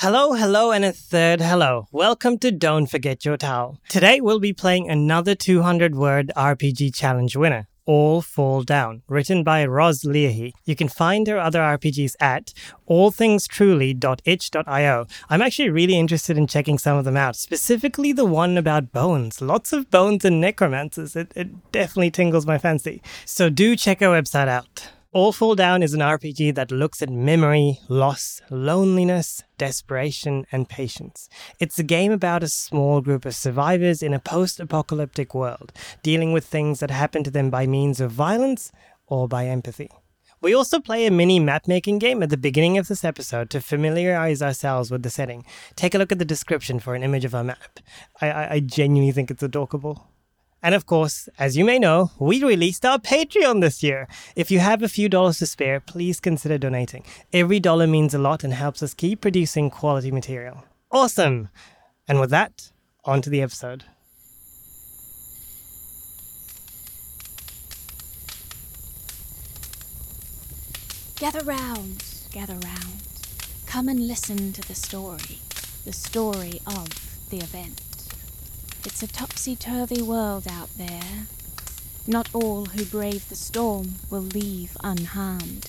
Hello, hello, and a third hello. Welcome to Don't Forget Your Towel. Today we'll be playing another 200 word RPG challenge winner. All Fall Down, written by Roz Leahy. You can find her other RPGs at allthingstruly.itch.io. I'm actually really interested in checking some of them out, specifically the one about bones. Lots of bones and necromancers. It, it definitely tingles my fancy. So do check her website out. All Fall Down is an RPG that looks at memory, loss, loneliness, desperation, and patience. It's a game about a small group of survivors in a post apocalyptic world, dealing with things that happen to them by means of violence or by empathy. We also play a mini map making game at the beginning of this episode to familiarize ourselves with the setting. Take a look at the description for an image of our map. I, I, I genuinely think it's adorable. And of course, as you may know, we released our Patreon this year. If you have a few dollars to spare, please consider donating. Every dollar means a lot and helps us keep producing quality material. Awesome! And with that, on to the episode. Gather round, gather round. Come and listen to the story, the story of the event. It's a topsy turvy world out there. Not all who brave the storm will leave unharmed.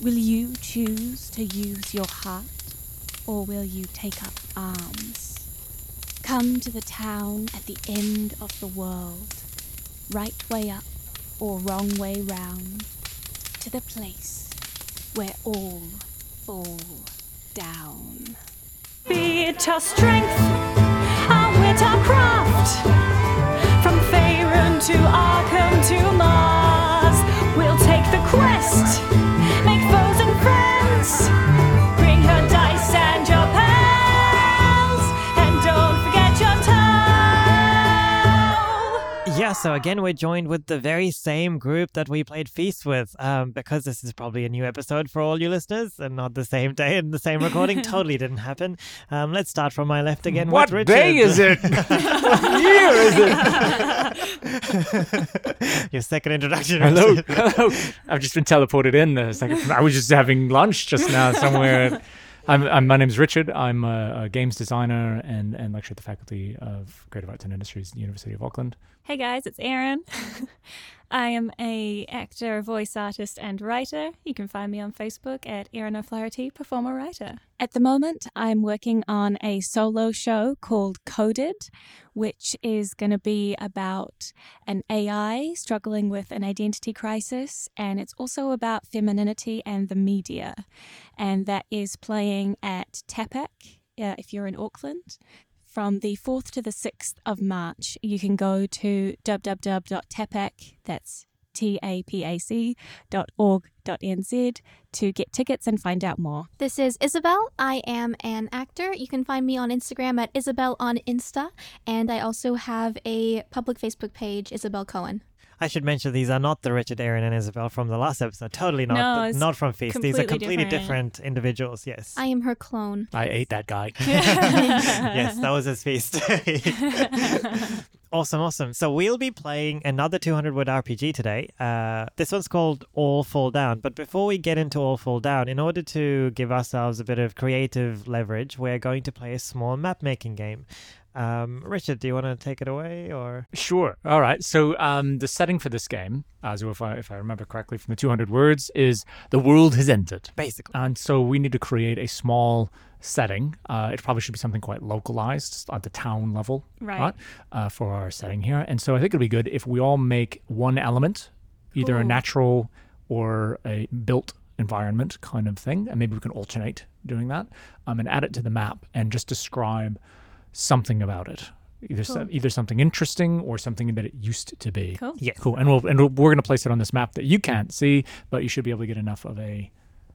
Will you choose to use your heart, or will you take up arms? Come to the town at the end of the world, right way up or wrong way round, to the place where all fall down. Be it our strength, From Faerun to Arkham to Mars, we'll take the quest, make foes and friends. Yeah, so again, we're joined with the very same group that we played Feast with. Um, because this is probably a new episode for all you listeners and not the same day and the same recording. totally didn't happen. Um, let's start from my left again. What with day is it? what year is it? Your second introduction. Hello, hello. I've just been teleported in. A second. I was just having lunch just now somewhere. I'm, I'm, my Richard. I'm a, a games designer and, and lecturer at the Faculty of Creative Arts and Industries at the University of Auckland. Hey guys, it's Erin. I am a actor, voice artist, and writer. You can find me on Facebook at Erin O'Flaherty, performer writer. At the moment, I'm working on a solo show called Coded, which is going to be about an AI struggling with an identity crisis, and it's also about femininity and the media. And that is playing at TAPAC uh, if you're in Auckland. From the 4th to the 6th of March, you can go to www.tapac, that's T-A-P-A-C dot org dot nz to get tickets and find out more. This is Isabel. I am an actor. You can find me on Instagram at Isabel on Insta, and I also have a public Facebook page, Isabel Cohen. I should mention these are not the Richard, Erin, and Isabel from the last episode. Totally not. No, it's not from Feast. These are completely completely different. different, individuals. Yes. I am her clone. I ate that guy. yes, that was his feast. awesome, awesome. So we'll be playing another 200 word RPG today. Uh, this one's called All Fall Down. But before we get into All Fall Down, in order to give ourselves a bit of creative leverage, we're going to play a small map making game. Um, Richard, do you want to take it away or? Sure. All right. So um, the setting for this game, as if I, if I remember correctly from the 200 words, is the world has ended. Basically. And so we need to create a small setting. Uh, it probably should be something quite localized at the town level, Right. Uh, for our setting here. And so I think it'd be good if we all make one element, either a natural or a built environment kind of thing, and maybe we can alternate doing that, um, and add it to the map and just describe something about it. Either so, Cool. either something interesting or something that it used to be. Cool. Yes. Cool. And we'll and we're going to place it on this map that you can't see, but you should be able to get enough of a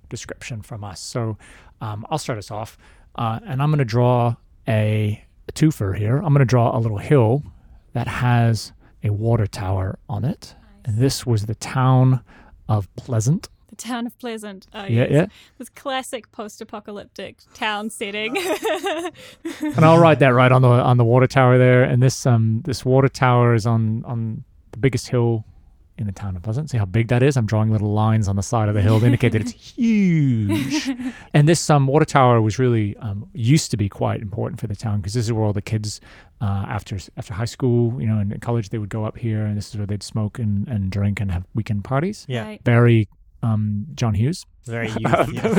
description from us. So um, I'll start us off, uh, and I'm going to draw a, a twofer here. I'm going to draw a little hill that has a water tower on it, and this was the town of Pleasant. The town of Pleasant. Oh, Yeah, yes. yeah. This classic post-apocalyptic town setting. and I'll write that right on the on the water tower there. And this um this water tower is on on the biggest hill in the town of Pleasant. See how big that is? I'm drawing little lines on the side of the hill to indicate that it's huge. and this um, water tower was really um, used to be quite important for the town because this is where all the kids uh, after after high school, you know, and in college they would go up here, and this is where they'd smoke and, and drink and have weekend parties. Yeah. Right. Very um, John Hughes. Very youth,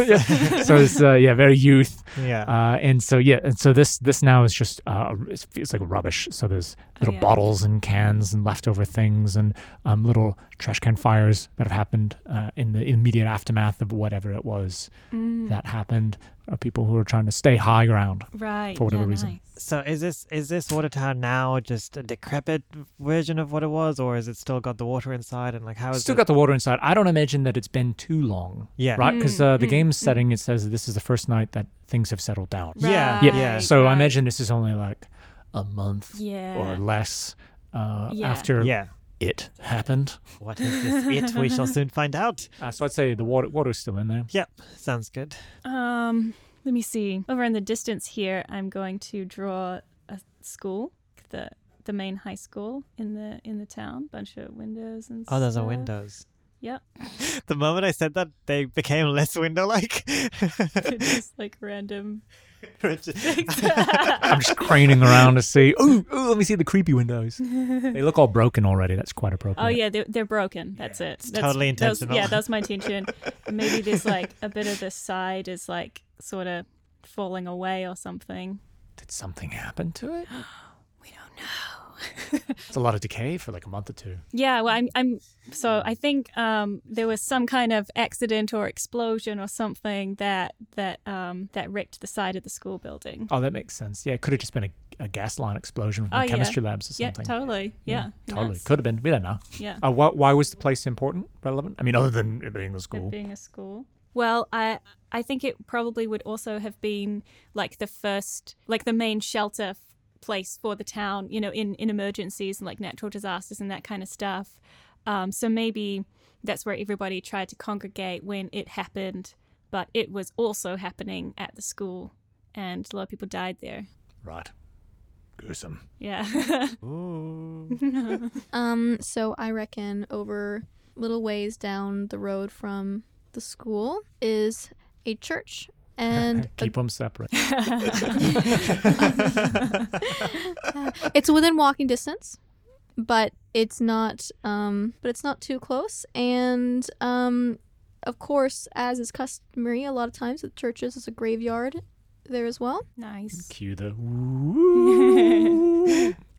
yes. so it's uh, yeah, very youth. yeah. Uh, and so yeah, and so this this now is just uh, it feels like rubbish. So there's little yeah. bottles and cans and leftover things and um, little trash can fires that have happened uh, in the immediate aftermath of whatever it was Mm. that happened. Uh, people who are trying to stay high ground. Right. for whatever yeah, reason. nice. So is this is this water tower now just a decrepit version of what it was, or is it still got the water inside? And like how is Still it? got the water inside. I don't imagine that it's been too long, yeah. Right? Because Mm, uh, the mm, game's mm. setting it says this is the first night that things have settled down. Yeah, Right, yeah. So I imagine this is only like a month Yeah. or less uh, Yeah. after Yeah. it happened. What is this it? We shall soon find out. Uh, so I'd say the water water's still in there. Yep. Sounds good. Um, let me see. Over in the distance here, I'm going to draw a school, the the main high school in the in the town. Bunch of windows and stuff. Oh, those are stuff. windows. Yep. The moment I said that, they became less window-like. Just like random. I'm just craning around to see. Ooh, ooh, let me see the creepy windows. They look all broken already. That's quite appropriate. Oh yeah, they're, they're broken. That's it. That's, totally that was- intentional. yeah, that's my intention. Maybe there's like a bit of the side is like sort of falling away or something. Did something happen to it? We don't know. It's a lot of decay for like a month or two. Yeah, well, I'm, I'm. So I think um, there was some kind of accident or explosion or something that that um, that wrecked the side of the school building. Oh, that makes sense. Yeah, it could have just been a, a gas line explosion from Oh, the yeah. chemistry labs or something. Yeah, totally. Yeah, totally. Could have been. We don't know. Yeah, Uh, why, why was the place important, relevant? I mean, other than it being the it school. being a school. Well, I I think it probably would also have been like the first, like the main shelter place for the town. You know, in in emergencies and like natural disasters and that kind of stuff. Um, so maybe that's where everybody tried to congregate when it happened, but it was also happening at the school, and a lot of people died there. Right. Gruesome. Yeah. Um, so I reckon over little ways down the road from the school is a church and a- Keep them separate. it's within walking distance, but it's not um but it's not too close and um of course as is customary a lot of times at churches is a graveyard there as well. nice. Cue the.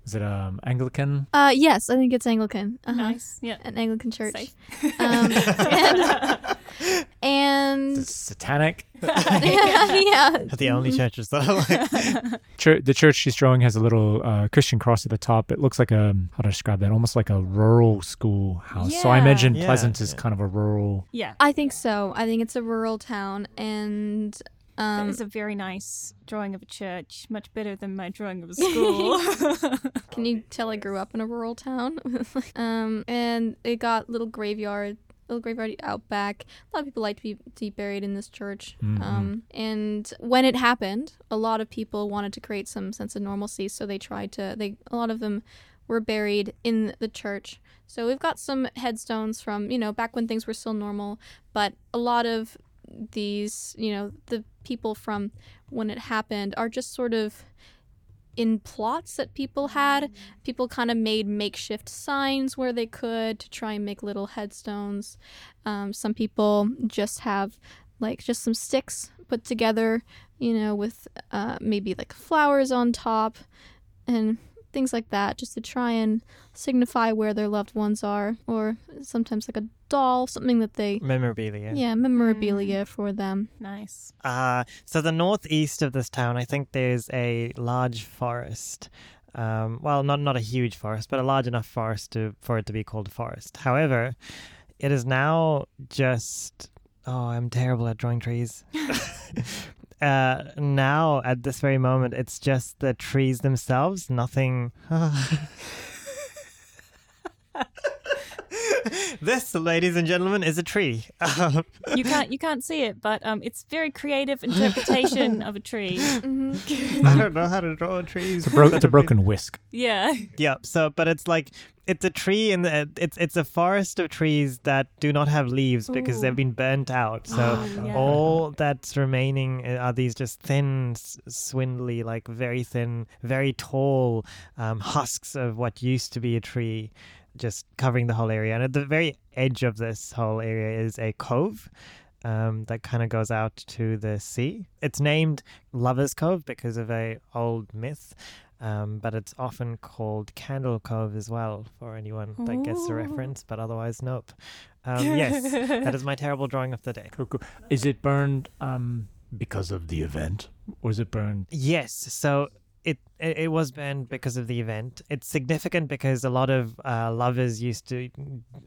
Is it um Anglican? Uh yes, I think it's Anglican. Uh-huh. Nice. Yeah. An Anglican church. Um, and, and Is satanic? yeah, the only churches that I like. Chur- the church she's drawing has a little uh, Christian cross at the top. It looks like a how to describe that? Almost like a rural schoolhouse. So I imagine Yeah, Pleasant is kind of a rural. Yeah. I think so. I think it's a rural town, and That um, is a very nice drawing of a church, much better than my drawing of a school. can you tell I grew up in a rural town? um, and it got little graveyard, little graveyard out back. A lot of people like to be, to be buried in this church. Mhm. Um, and when it happened, a lot of people wanted to create some sense of normalcy, so they tried to. They a lot of them were buried in the church. So we've got some headstones from you know back when things were still normal, but a lot of these you know the people from when it happened are just sort of in plots that people had. People kind of made makeshift signs where they could to try and make little headstones. Um, some people just have like just some sticks put together you know with uh, maybe like flowers on top. And things like that just to try and signify where their loved ones are or sometimes like a doll something that they Memorabilia. yeah memorabilia for them nice. Uh, so the northeast of this town, I think there's a large forest. Um, well, not not a huge forest, but a large enough forest to for it to be called a forest. However, it is now just oh, I'm terrible at drawing trees. uh, now at this very moment, it's just the trees themselves. Nothing. This, ladies and gentlemen, is a tree. You can't you can't see it, but um, it's very creative interpretation of a tree. I don't know how to draw trees. Bro- it's a broken whisk. Yeah. Yep. So, but it's like it's a tree, and it's it's a forest of trees that do not have leaves because they've been burnt out. So yeah. all that's remaining are these just thin, swindly, like very thin, very tall um, husks of what used to be a tree, just covering the whole area. And at the very edge of this whole area is a cove. Um, that kind of goes out to the sea. It's named Lover's Cove because of a old myth, um, but it's often called Candle Cove as well for anyone that gets the reference. But otherwise, nope. Um, yes, that is my terrible drawing of the day. Cool, cool. Is it burned um, because of the event, or is it burned? Yes, so it it, it was banned because of the event. It's significant because a lot of uh, lovers used to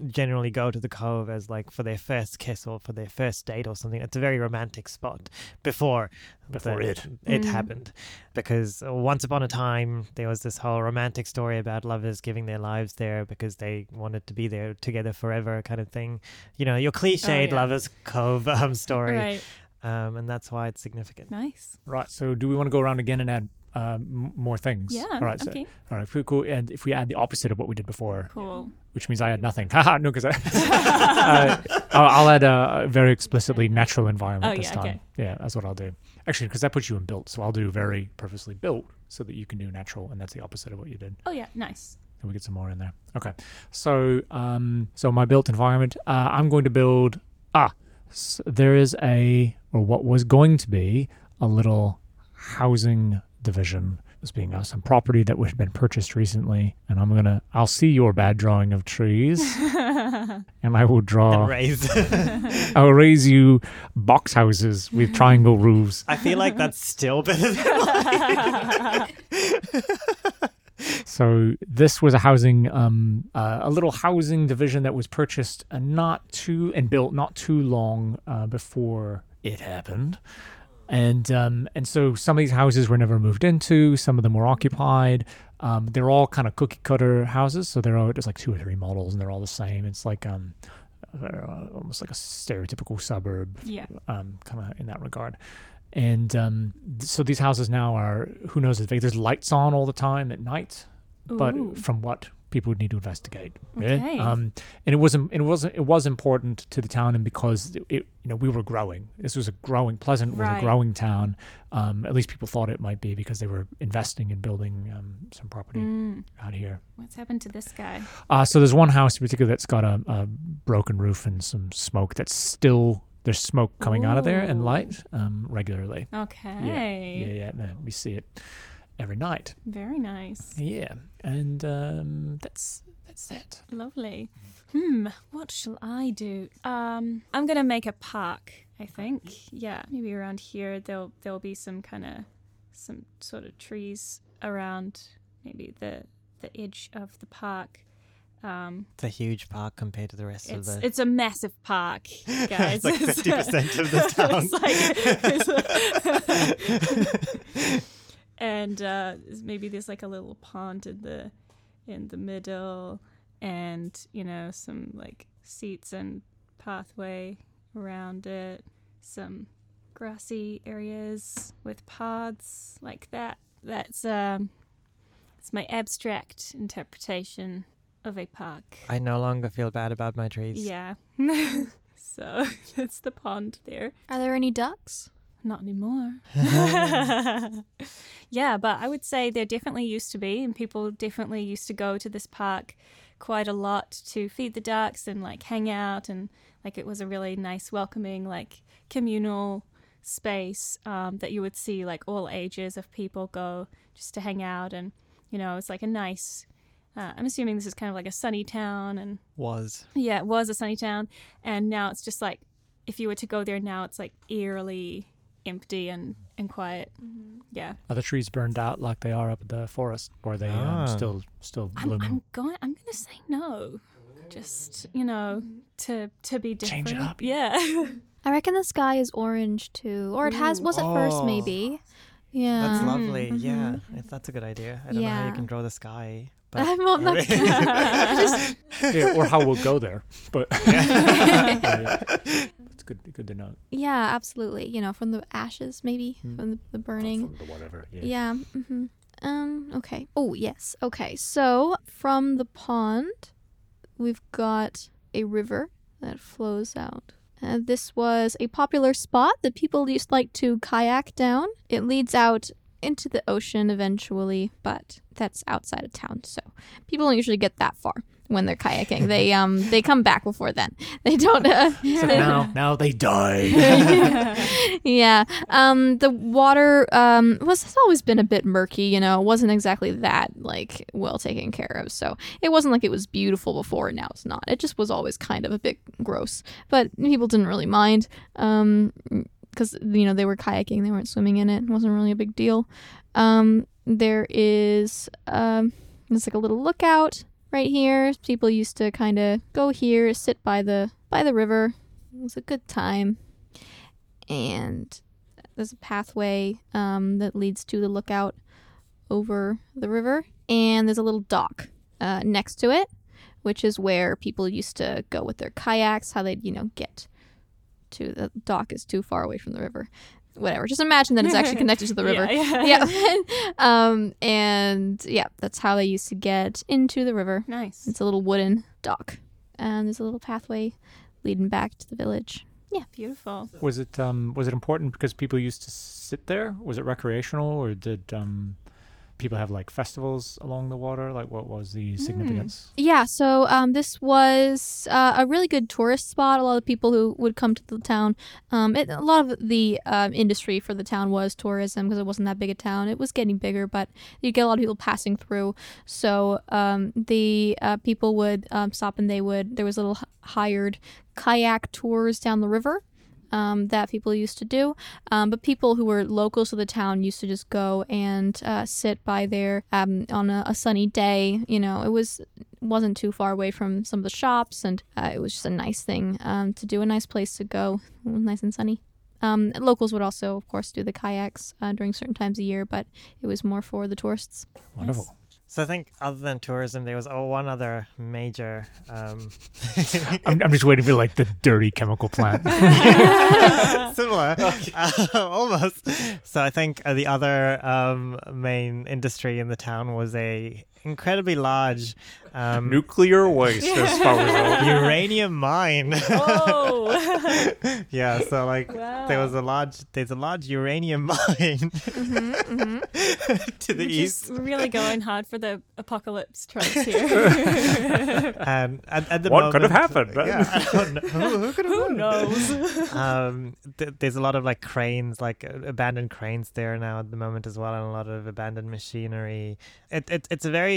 generally go to the cove as like for their first kiss or for their first date or something. It's a very romantic spot before Before the- it. it Mm. happened because once upon a time there was this whole romantic story about lovers giving their lives there because they wanted to be there together forever kind of thing. You know, your cliched yeah. lovers cove um, story, Right. um, and that's why it's significant. Nice. Right. So, do we want to go around again and add uh, m- more things? Yeah. All right. So, okay. all right. Cool, cool. And if we add the opposite of what we did before, Cool. which means I had nothing. Haha. no, because I. uh, I'll I'll add a very explicitly natural environment Oh, this yeah, time. okay. Yeah, that's what I'll do. Actually, because that puts you in built, so I'll do very purposely built so that you can do natural, and that's the opposite of what you did. Oh yeah. Nice. And we get some more in there. Okay. So, um, so my built environment, uh, I'm going to build. Ah, s there is a, or what was going to be, a little housing division. This being uh, some property that had been purchased recently, and I'm gonna. I'll see your bad drawing of trees, and I will draw. And raise. I'll raise you box houses with triangle roofs. I feel like that's still better than So this was a housing, um, uh, a little housing division that was purchased uh, not too and built not too long uh, before it happened, and um, and so some of these houses were never moved into. Some of them were occupied. Um, they're all kind of cookie cutter houses, so they're all just like two or three models, and they're all the same. It's like um, uh, almost like a stereotypical suburb Yeah. um, kind of in that regard. And um, so these houses now are who knows if there's lights on all the time at night, but Ooh. from what people would need to investigate. Okay. Um, and it wasn't it wasn't it was important to the town and because it, it you know we were growing. This was a growing Pleasant was Right. a growing town. Um, at least people thought it might be because they were investing in building um, some property Mm, out here. what's happened to this guy? Uh, so there's one house in particular that's got a, a broken roof and some smoke that's still there's smoke coming out of there and light um, regularly. Okay. Yeah, yeah, no, we see it every night. Very nice. Yeah, and um, that's that's it. Lovely. Hmm. What shall I do? Um, I'm gonna make a park. I think. Yeah, maybe around here there'll there'll be some kind of some sort of trees around maybe the the edge of the park. Um, It's a huge park compared to the rest of the. it's a massive park, guys. It's like 50% of the town. It's like- and uh, maybe there's like a little pond in the in the middle, and you know some like seats and pathway around it, some grassy areas with paths like that. That's um, it's my abstract interpretation of a park. I no longer feel bad about my trees. Yeah. so that's the pond there. Are there any ducks? Not anymore. yeah, but I would say there definitely used to be, and people definitely used to go to this park quite a lot to feed the ducks and like hang out, and like it was a really nice, welcoming, like communal space um, that you would see like all ages of people go just to hang out, and you know, it's like a nice. Uh, I'm assuming this is kind of like a sunny town, and Was. yeah, it was a sunny town, and now it's just like if you were to go there now, it's like eerily empty and and quiet. Yeah, Are the trees burned out like they are up at the forest, or are they Ah. um, still still I'm, blooming? I'm going. I'm gonna say no. Just you know, to to be different. Change it up. Yeah. I reckon the sky is orange too, or it has was at first Oh. maybe, Yeah. That's lovely. Mhm. Yeah, if that's a good idea. I don't know how you can draw the sky, but I'm not, not yeah, or how we'll go there. But yeah, it's good good to know. Yeah, absolutely. You know, from the ashes, maybe Hmm. from the, the burning. From the whatever. Yeah. Yeah. hmm Um. Okay. Oh yes. Okay. So from the pond, we've got a river that flows out. Uh, this was a popular spot that people used like to kayak down. It leads out into the ocean eventually, but that's outside of town, so people don't usually get that far when they're kayaking. they um they come back before then. They don't. Uh, So now now they die. yeah. Um, the water um was has always been a bit murky. You know, it wasn't exactly that like well taken care of. So it wasn't like it was beautiful before. Now it's not. It just was always kind of a bit gross. But people didn't really mind. Um, because you know they were kayaking, they weren't swimming in it. It wasn't really a big deal. Um, there is um, it's like a little lookout right here. People used to kind of go here, sit by the by the river. It was a good time and there's a pathway um, that leads to the lookout over the river, and there's a little dock uh, next to it, which is where people used to go with their kayaks. How they'd you know get to the dock is too far away from the river. Whatever. Just imagine that it's actually connected to the river. Yeah. yeah. Yeah. um, and yeah, that's how they used to get into the river. Nice. It's a little wooden dock, and there's a little pathway leading back to the village. Yeah, beautiful. Was it um was it important because people used to sit there? Was it recreational or did um people have like festivals along the water? Like what was the significance? Yeah, so um, this was uh, a really good tourist spot. A lot of people who would come to the town. Um, it, a lot of the um, industry for the town was tourism because it wasn't that big a town. It was getting bigger, but you get a lot of people passing through. So um, the uh, people would um, stop and they would. There was little hired kayak tours down the river. Um, that people used to do, um, but people who were locals to the town used to just go and uh, sit by there um, on a, a sunny day. You know, it was wasn't too far away from some of the shops, and uh, it was just a nice thing um, to do, a nice place to go, nice and sunny. Um, locals would also, of course, do the kayaks uh, during certain times of year, but it was more for the tourists. Wonderful. So I think other than tourism, there was oh, one other major. Um, I'm, I'm just waiting for like the dirty chemical plant. similar, uh, almost. So I think uh, the other um, main industry in the town was a incredibly large um, Nuclear waste as far as I uranium mine. Oh. yeah, so like there was a large, there's a large uranium mine to the We're east. just really going hard for the apocalypse tropes here. And at, at the What could have happened. Yeah, I don't know. Who, who could have Who knows? um, th- there's a lot of like cranes, like uh, abandoned cranes there now at the moment as well, and a lot of abandoned machinery. It, it it's a very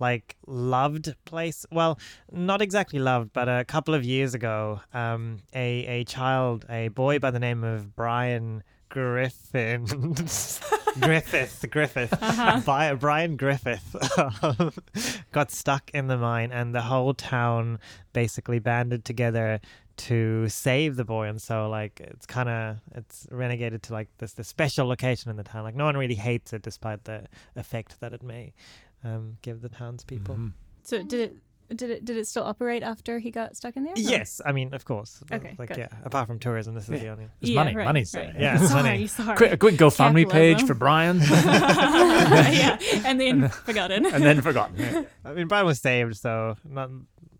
like loved place. Well, not exactly loved, but a couple of years ago, um, a a child, a boy by the name of Brian Griffin. Griffith, Griffith, Bi- Brian Griffith got stuck in the mine, and the whole town basically banded together to save the boy. And so, like, it's kind of it's renegated to like this this special location in the town. Like, no one really hates it, despite the effect that it may um, give the townspeople. Mhm. so did it? Did it? Did it still operate after he got stuck in there? or- Yes, I mean, of course. Okay, like good. yeah. Apart from tourism, this is Yeah. the only. There's Yeah, money. right, Money's right. there. Yeah, sorry, money. sorry. Quick, a quick GoFundMe page for Brian, yeah, and then forgotten. and then forgotten. Yeah. I mean, Brian was saved, so not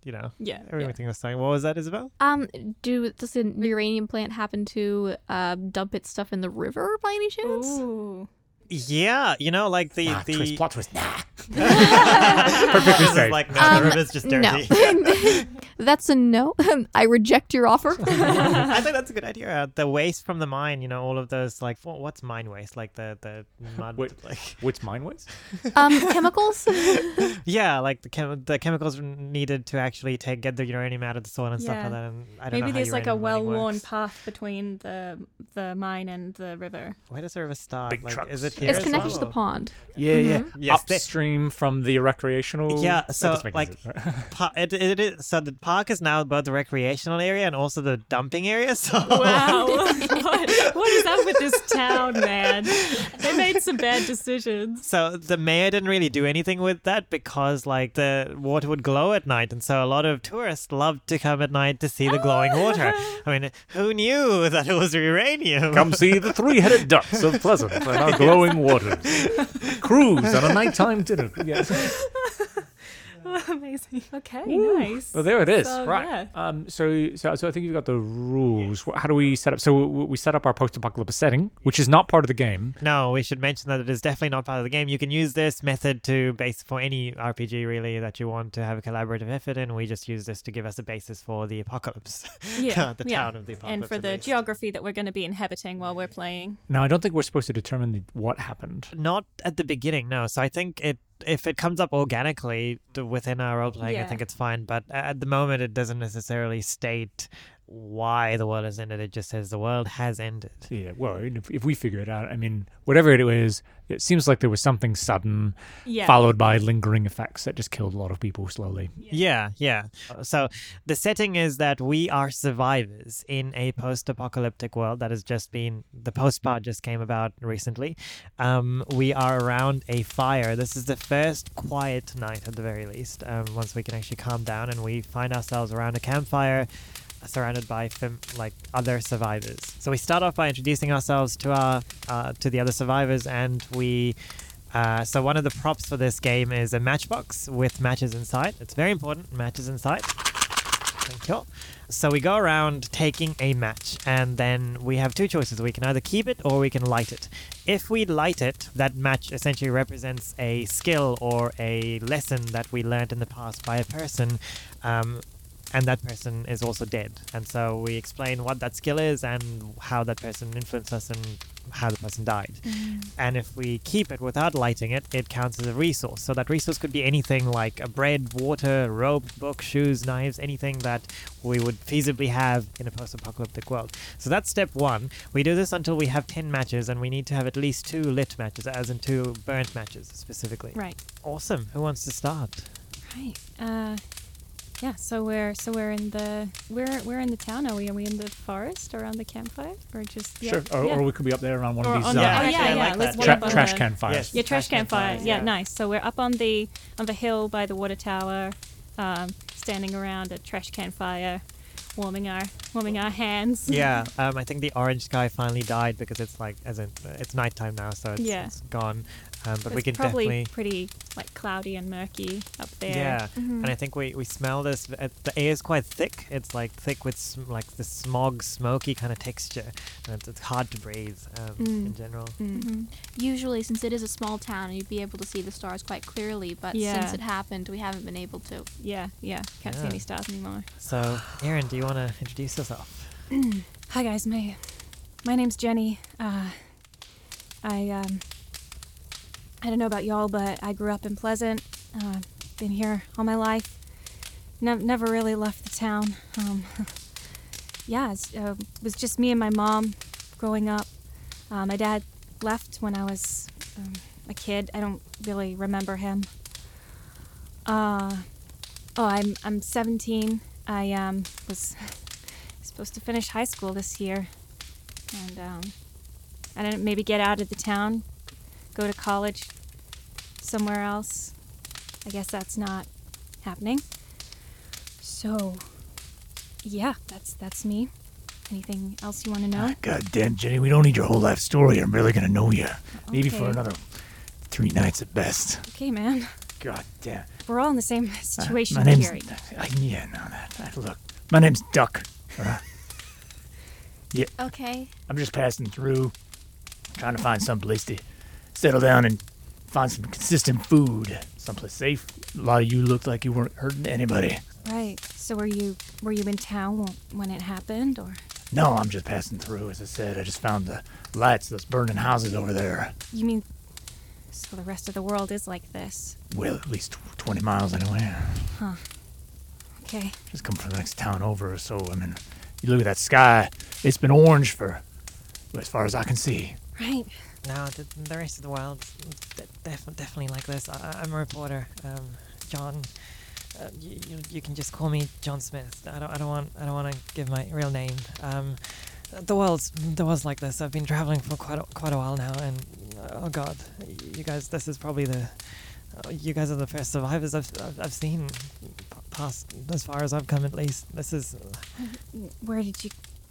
you know Yeah, yeah. everything was fine. What was that, Isabel? Um, do does the uranium plant happen to uh, dump its stuff in the river by any chance? Ooh. Yeah, you know, like the Nah, the twist, plot twist. Nah. perfectly safe. safe. Like no, Um, the river's just dirty. No, that's a no. I reject your offer. I think that's a good idea. Uh, the waste from the mine, you know, all of those like wha- what's mine waste? Like the the mud, Wait. like What's mine waste? um, chemicals. yeah, like the chem- the chemicals needed to actually take get the uranium out of the soil and stuff Yeah. like that. And I don't Maybe know there's like a well-worn works. path between the the mine and the river. Where does the river start? Big like, trucks. is it here? it's connected well, to the pond. Yeah, yeah. Mm-hmm. Yes, they- Upstream from the recreational. Yeah, so, doesn't make any like, sense, right? Pa- it, it is so the park is now both the recreational area and also the dumping area. So Wow. what, what is up with this town, man? They made some bad decisions. So the mayor didn't really do anything with that because like the water would glow at night, and so a lot of tourists loved to come at night to see the glowing water. I mean, who knew that it was uranium? Come see the three-headed ducks of Pleasant and our glowing waters. Cruise on a nighttime dinner. Yes. Amazing. Okay, nice. Well, there it is. So, right. yeah. Um. So, so, so I think you've got the rules. Wh- How do we set up? So we, we set up our post-apocalypse setting, which is not part of the game. No, we should mention that it is definitely not part of the game. You can use this method to base for any RPG really that you want to have a collaborative effort in. We just use this to give us a basis for the apocalypse. Yeah, the yeah. town of the apocalypse. and for the least. geography that we're going to be inhabiting while we're playing. Now, I don't think we're supposed to determine the, what happened. Not at the beginning, no. So I think it if it comes up organically within our role playing, I think it's fine. But at the moment, it doesn't necessarily state why the world has ended. It just says the world has ended. Yeah. Well, if, if we figure it out, I mean, whatever it is, it seems like there was something sudden, Yeah. followed by lingering effects that just killed a lot of people slowly. Yeah, yeah. So the setting is that we are survivors in a post-apocalyptic world that has just been the post part just came about recently. Um, we are around a fire. This is the first quiet night at the very least. Um, once we can actually calm down and we find ourselves around a campfire. Surrounded by like other survivors, so we start off by introducing ourselves to our uh, to the other survivors, and we uh, so one of the props for this game is a matchbox with matches inside. It's very important. Matches inside. Thank you. So we go around taking a match, and then we have two choices. We can either keep it or we can light it. If we light it, that match essentially represents a skill or a lesson that we learned in the past by a person. Um, and that person is also dead. And so we explain what that skill is and how that person influenced us and how the person died. And if we keep it without lighting it, it counts as a resource. So that resource could be anything like a bread, water, rope, book, shoes, knives, anything that we would feasibly have in a post apocalyptic world. So that's step one. We do this until we have 10 matches, and we need to have at least two lit matches, as in two burnt matches specifically. Right. Awesome. Who wants to start? Right. Uh, yeah. So we're so we're in the we're we're in the town. Are we? Are we in the forest around the campfire, or just yeah, Sure. Or, yeah. or we could be up there around one Or of these on uh, the- Yeah, oh actually, yeah, yeah. like Let's one tra- up trash can fires. Yes. Yeah, trash, Trash campfire. campfires, Yeah, yeah. nice. So we're up on the on the hill by the water tower, um, standing around a trash can fire, warming our warming our hands. Yeah, um, I think the orange sky finally died because it's like, as in, it's nighttime now, so it's, Yeah. it's gone. Um, but we It's can probably definitely. pretty like cloudy and murky up there. Yeah, and I think we, we smell this. uh, The air is quite thick. It's like thick with sm- like the smog, smoky kind of texture, and it's, it's hard to breathe um, in Mm. general. hmm Usually, since it is a small town, you'd be able to see the stars quite clearly, but Yeah. since it happened, we haven't been able to. Yeah, yeah. Can't see any stars anymore. So, Erin, do you want to introduce yourself? Hi guys, my my name's Jenny. Uh, I um, I don't know about y'all, but I grew up in Pleasant. Uh, been here all my life. Nev- never really left the town. Um, yeah, uh, it was just me and my mom growing up. Uh, my dad left when I was um, a kid. I don't really remember him. Uh, oh, I'm I'm 17. I um, was supposed to finish high school this year, and um, I didn't maybe get out of the town, go to college somewhere else. I guess that's not happening. So, yeah, that's that's me. Anything else you want to know? God damn, Jenny, we don't need your whole life story. I'm really gonna know you. Maybe for Okay. another three nights at best. Okay, man. God damn. We're all in the same Uh, situation my name's. I, yeah, no, that, that. Look, my name's Duck. right? Okay. I'm just passing through, trying to find some place to settle down and find some consistent food, someplace safe. A lot of you looked like you weren't hurting anybody. Right. So were you were you in town when it happened, or No, I'm just passing through. As I said, I just found the lights, those burning houses over there. you mean? So the rest of the world is like this. Well, at least 20 miles anyway. Huh. Okay. Just come from the next town over or so. I mean, you look at that sky, it's been orange for, well, as far as I can see. Right. No, the, the rest of the world, de- def- definitely like this. I, I'm a reporter, um, John. uh, you, you, can just call me John Smith. I don't I don't want I don't want to give my real name. Um, the world's the world's like this. I've been traveling for quite a, quite a while now, and oh god, you guys, this is probably the uh, you guys are the first survivors I've I've, seen past as far as I've come at least. This is Where did you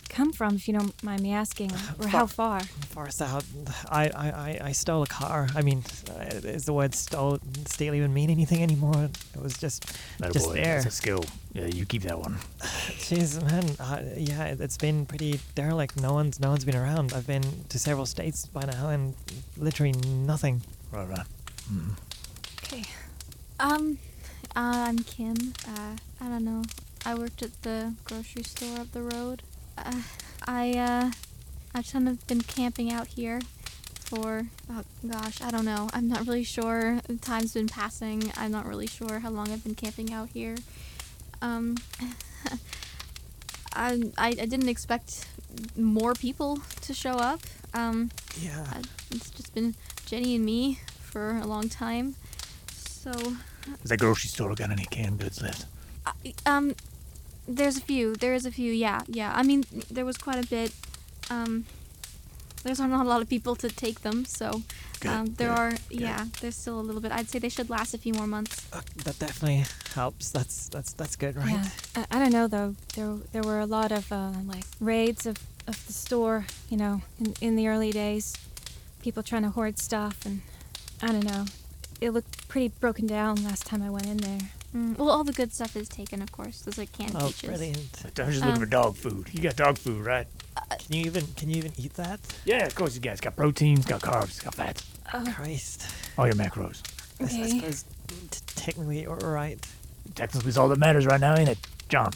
come from, if you don't mind me asking? Or how far? far south. I, I, I, I stole a car. I mean, uh, is the word stole steal even mean anything anymore? It was just That just boy, there. that's a skill. Yeah, you keep that one. Jeez, man. Uh, yeah, it- it's been pretty derelict. No one's no one's been around. I've been to several states by now, and literally nothing. Right, right. Okay. Um, uh, I'm Kim. Uh, I don't know. I worked at the grocery store up the road. Uh, I, uh, I've kind of been camping out here for, oh gosh, I don't know. I'm not really sure. Time's been passing. I'm not really sure how long I've been camping out here. Um, I, I, I didn't expect more people to show up. Um, Yeah. uh, it's just been Jenny and me for a long time. So, Has that grocery store got any canned goods left? uh, um, there's a few. There is a few. Yeah, yeah. I mean, there was quite a bit. Um, there's not a lot of people to take them, so Good, um, there good, are. good. Yeah, there's still a little bit. I'd say they should last a few more months. Uh, that definitely helps. That's that's that's good, right? Yeah. I, I don't know though. There there were a lot of uh, like raids of, of the store. You know, in in the early days, people trying to hoard stuff, and I don't know. It looked pretty broken down last time I went in there. Mm, well, all the good stuff is taken, of course. There's like canned Oh, peaches. brilliant. I'm just looking Um, for dog food. You got dog food, right? Can you even can you even eat that? Yeah, of course you got. It's got proteins, got carbs, it's got fats. Oh, Christ. All your macros. I s- I Okay. suppose t- technically you're right. Technically, it's all that matters right now, ain't it, John?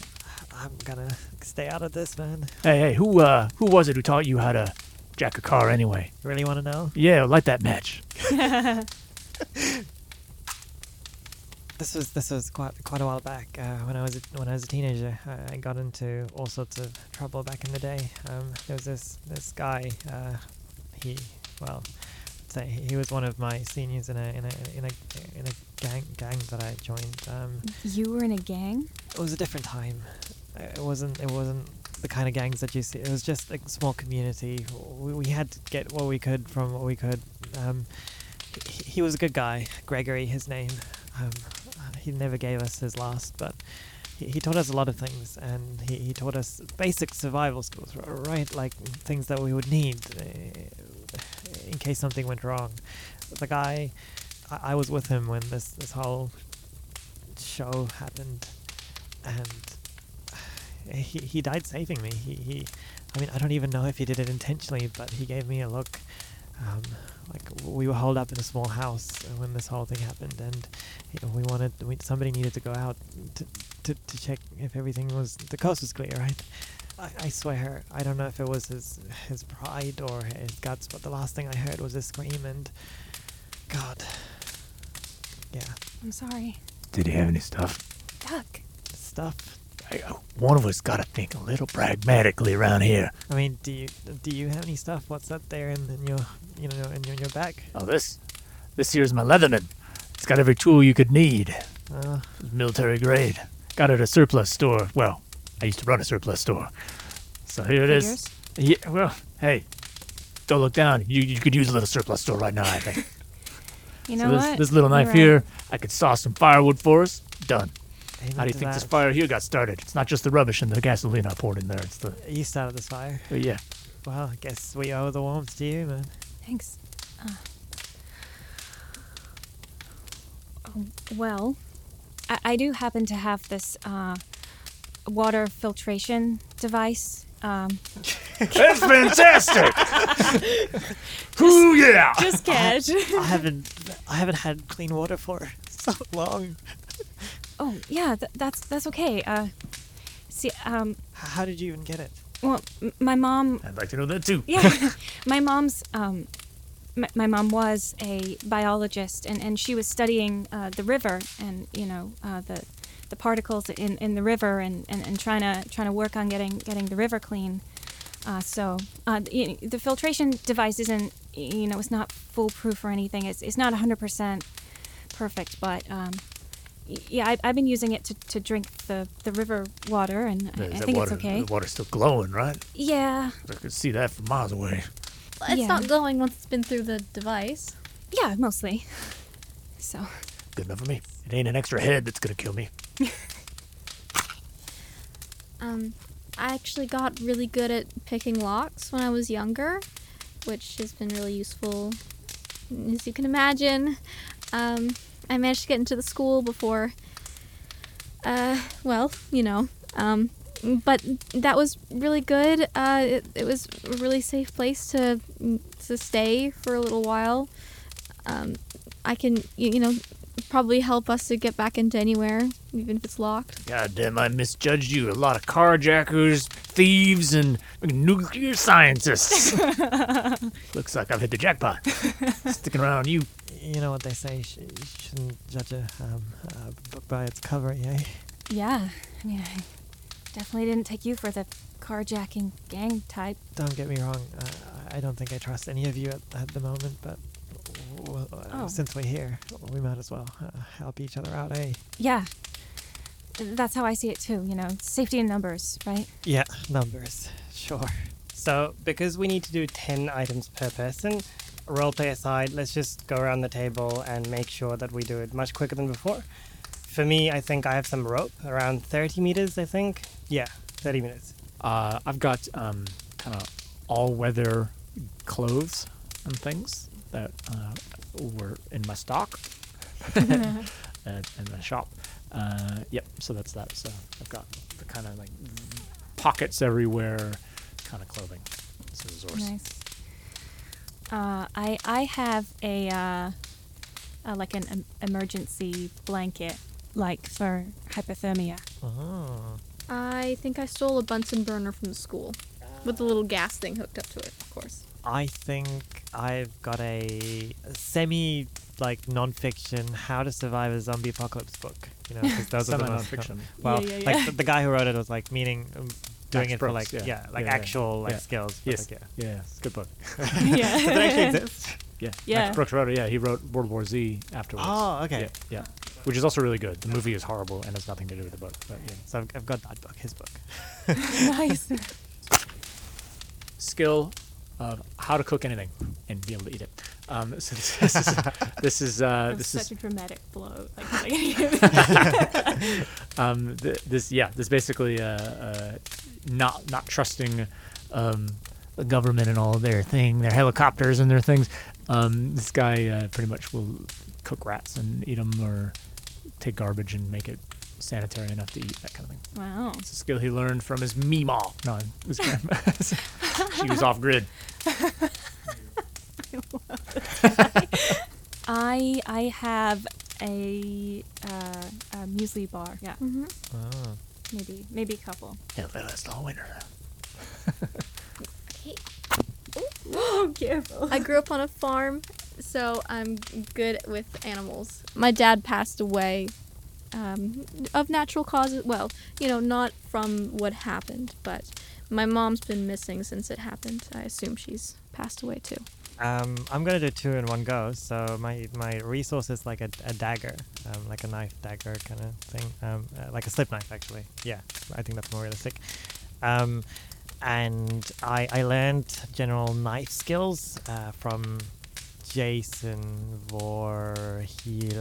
I'm gonna stay out of this, man. Hey, hey, who uh, who was it who taught you how to jack a car anyway? You really want to know? Yeah, light that match. This was this was quite quite a while back. Uh, when I was a, when I was a teenager, I, I got into all sorts of trouble back in the day. Um, there was this this guy. Uh, he well, let's say he was one of my seniors in a in a in a in a gang gang that I joined. Um, You were in a gang. it was a different time. It wasn't. It wasn't the kind of gangs that you see. It was just a small community. We, we had to get what we could from what we could. Um, he, he was a good guy, Gregory, his name. Um, he never gave us his last, but he, he taught us a lot of things, and he, he taught us basic survival skills, right? Like things that we would need uh, in case something went wrong. The guy, I, I was with him when this this whole show happened, and he he died saving me. He he, I mean I don't even know if he did it intentionally, but he gave me a look. Um, like we were holed up in a small house when this whole thing happened, and you know, we wanted we, somebody needed to go out to, to to check if everything was the coast was clear, right? I, I swear I don't know if it was his his pride or his guts, but the last thing I heard was a scream, and God, yeah, I'm sorry. Did he have any stuff? Duck. stuff. I, uh, one of us got to think a little pragmatically around here. I mean, do you do you have any stuff? What's up there in, in your you know in your, in your back? Oh, this, this here's my Leatherman. It's got every tool you could need. Uh, It's military grade. Got it at a surplus store. Well, I used to run a surplus store. So here it is. Figures. Yeah. Well, hey, don't look down. You you could use a little surplus store right now. I think. You so know this what? this little knife right. here, I could saw some firewood for us. Done. Amen How do you to think this fire here got started? It's not just the rubbish and the gasoline I poured in there. It's the You started this fire. oh, yeah. Well, I guess we owe the warmth to you, man. Thanks. Uh, oh, well, I, I do happen to have this uh, water filtration device. Um, That's fantastic. Ooh yeah. just catch. I haven't I haven't had clean water for so long. Oh yeah, th- that's that's okay. Uh, see, um, How did you even get it? well, m- my mom I'd like to know that too. yeah my mom's um my, my mom was a biologist and, and she was studying uh, the river and you know uh, the the particles in, in the river and, and, and trying to trying to work on getting getting the river clean uh, so uh, the, the filtration device isn't you know it's not foolproof or anything it's, it's not 100% perfect but um, Y- Yeah, I, I've been using it to, to drink the, the river water, and I, I think water, it's okay. The water's still glowing, right? Yeah, I could see that from miles away. It's Yeah. not glowing once it's been through the device. yeah, mostly. So, Good enough for me. It ain't an extra head that's gonna kill me. Um, I actually got really good at picking locks when I was younger, which has been really useful. As you can imagine, um, I managed to get into the school before, uh, well, you know, um, but that was really good. Uh, it, it was a really safe place to to stay for a little while. Um, I can, you, you know, probably help us to get back into anywhere, even if it's locked. God damn, I misjudged you. A lot of carjackers, thieves, and nuclear scientists. Looks like I've hit the jackpot. Sticking around you. You know what they say, you, sh- you shouldn't judge a um, uh, book by its cover, eh? yeah. I mean, I definitely didn't take you for the carjacking gang type. Don't get me wrong, uh, I don't think I trust any of you at, at the moment, but well, uh, Oh. since we're here, we might as well uh, help each other out, eh? Yeah. That's how I see it too, you know, safety in numbers, right? Yeah, numbers, sure. So, because we need to do 10 items per person, roleplay aside, let's just go around the table and make sure that we do it much quicker than before. For me, I think I have some rope, around 30 meters, I think. Yeah, 30 minutes. Uh, I've got um, kind of all-weather clothes and things that uh, were in my stock and in my shop. Uh, yep. So that's that. So I've got the kind of like pockets everywhere, kind of clothing. It's a resource. Nice. Uh, I I have a uh, uh, like an em- emergency blanket, like for hypothermia. Oh. I think I stole a Bunsen burner from the school with a little gas thing hooked up to it, of course. I think I've got a semi like non-fiction how to survive a zombie apocalypse book. You know, 'cause those are the most Semi-nonfiction. Well, Yeah, yeah, like the, the guy who wrote it was like meaning um, doing Max it for like yeah. yeah, like Yeah, yeah, actual like yeah. skills. Yes. like, yeah. Yeah. It's a good book. yeah. Does it actually exist? Yeah. Yeah. Max Brooks wrote it. Yeah. He wrote World War Z afterwards. Oh, okay. Yeah. Yeah. Which is also really good. The movie is horrible and has nothing to do with the book. But yeah. So I've, I've got that book, his book. nice. skill of how to cook anything and be able to eat it. Um, so this, this is this is uh, this such is a dramatic blow. Like, um, th- this yeah this basically uh, uh, not not trusting um, the government and all their thing, their helicopters and their things. Um, this guy uh, pretty much will cook rats and eat them, or take garbage and make it sanitary enough to eat that kind of thing. wow. It's a skill he learned from his Meemaw. No, his grandma. she was off grid. I I have a uh, a muesli bar. Yeah, Mm-hmm. Oh. maybe maybe a couple. It'll last all winter. okay. Oh, careful. I grew up on a farm, so I'm good with animals. My dad passed away um, of natural causes. Well, you know, not from what happened, but my mom's been missing since it happened. I assume she's passed away too. Um, I'm gonna do two in one go. So my my resource is like a, a dagger, um, like a knife dagger kind of thing, um, uh, like a slip knife actually. Yeah, I think that's more realistic. Um, and I I learned general knife skills uh, from Jason Voorhees.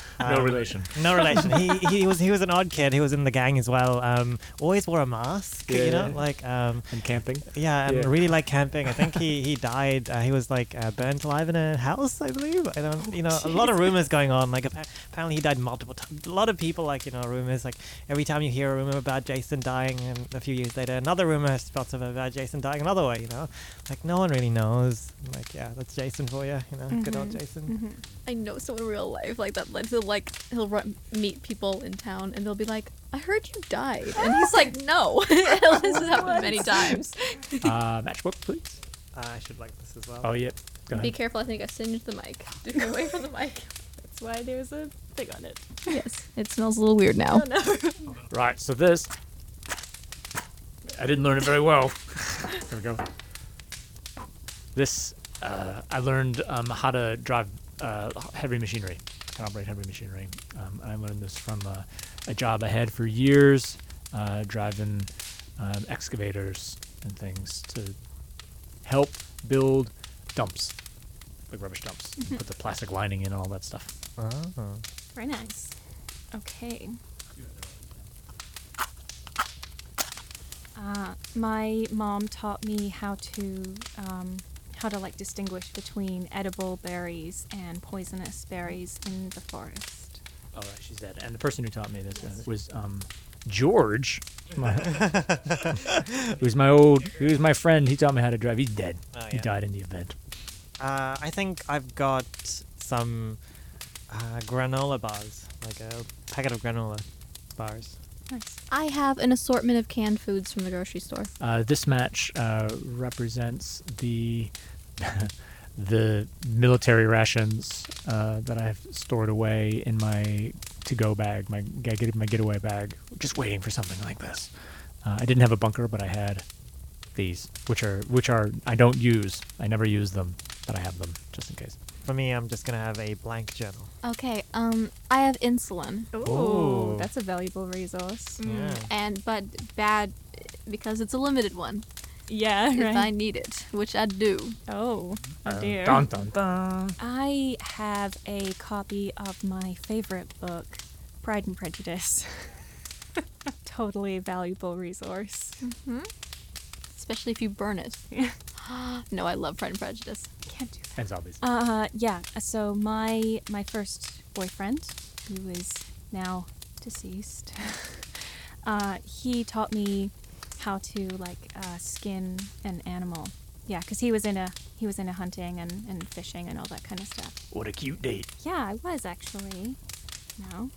No Um, relation. No relation. he, he was he was an odd kid. He was in the gang as well. Um, always wore a mask. Yeah, you know, like um, And camping. yeah, and Yeah. really like camping. I think he he died. Uh, he was like uh, burnt alive in a house, I believe. I don't, you know, a lot of rumors going on. Like apparently he died multiple times. A lot of people like you know rumors. Like every time you hear a rumor about Jason dying, and a few years later another rumor spots of about Jason dying another way. You know, like no one really knows. Like yeah, that's Jason for you. You know, good old Mhm. Jason. I know someone in real life like that. Like he'll like he'll run, meet people in town and they'll be like, "I heard you died," and he's like, "No." this has happened many times. Uh, matchbook, please. Uh, I should like this as well. Oh, yeah. Go Be careful. I think I singed the mic. Get away from the mic. That's why there's a thing on it. Yes, it smells a little weird now. Oh no. Right, so this. I didn't learn it very well. there we go. This, uh, I learned um, how to drive uh, heavy machinery. Can operate heavy machinery. Um, I learned this from uh, a job I had for years, uh, driving um, excavators and things to help build dumps, like rubbish dumps. Put the plastic lining in and all that stuff. Oh. Very nice. Okay. Uh, my mom taught me how to um, how to like distinguish between edible berries and poisonous berries in the forest. All right, she's dead. And the person who taught me this uh, was um, George. My, he my old, he was my friend. He taught me how to drive. He's dead. Oh, He died in the event. Uh, I think I've got some uh, granola bars, like a packet of granola bars. Nice. I have an assortment of canned foods from the grocery store. Uh, this match uh, represents the the military rations uh, that I have stored away in my to-go bag, my get my getaway bag, just waiting for something like this. Uh, I didn't have a bunker, but I had these, which are which are I don't use. I never use them, but I have them just in case. For me, I'm just gonna have a blank journal. Okay, um, I have insulin, Oh, Ooh. that's a valuable resource. Yeah. and but bad because it's a limited one. Yeah, If I need it, which I do. Oh, oh Uh, dear. Dun, dun, dun. I have a copy of my favorite book, Pride and Prejudice. totally valuable resource. Especially if you burn it. No, I love Pride and Prejudice. Can't do that. And zombies. Uh, yeah. So my my first boyfriend, who is now deceased, uh, he taught me how to like uh, skin an animal. Yeah, because he was in a he was into hunting and, and fishing and all that kind of stuff. What a cute date. Yeah, I was actually. No.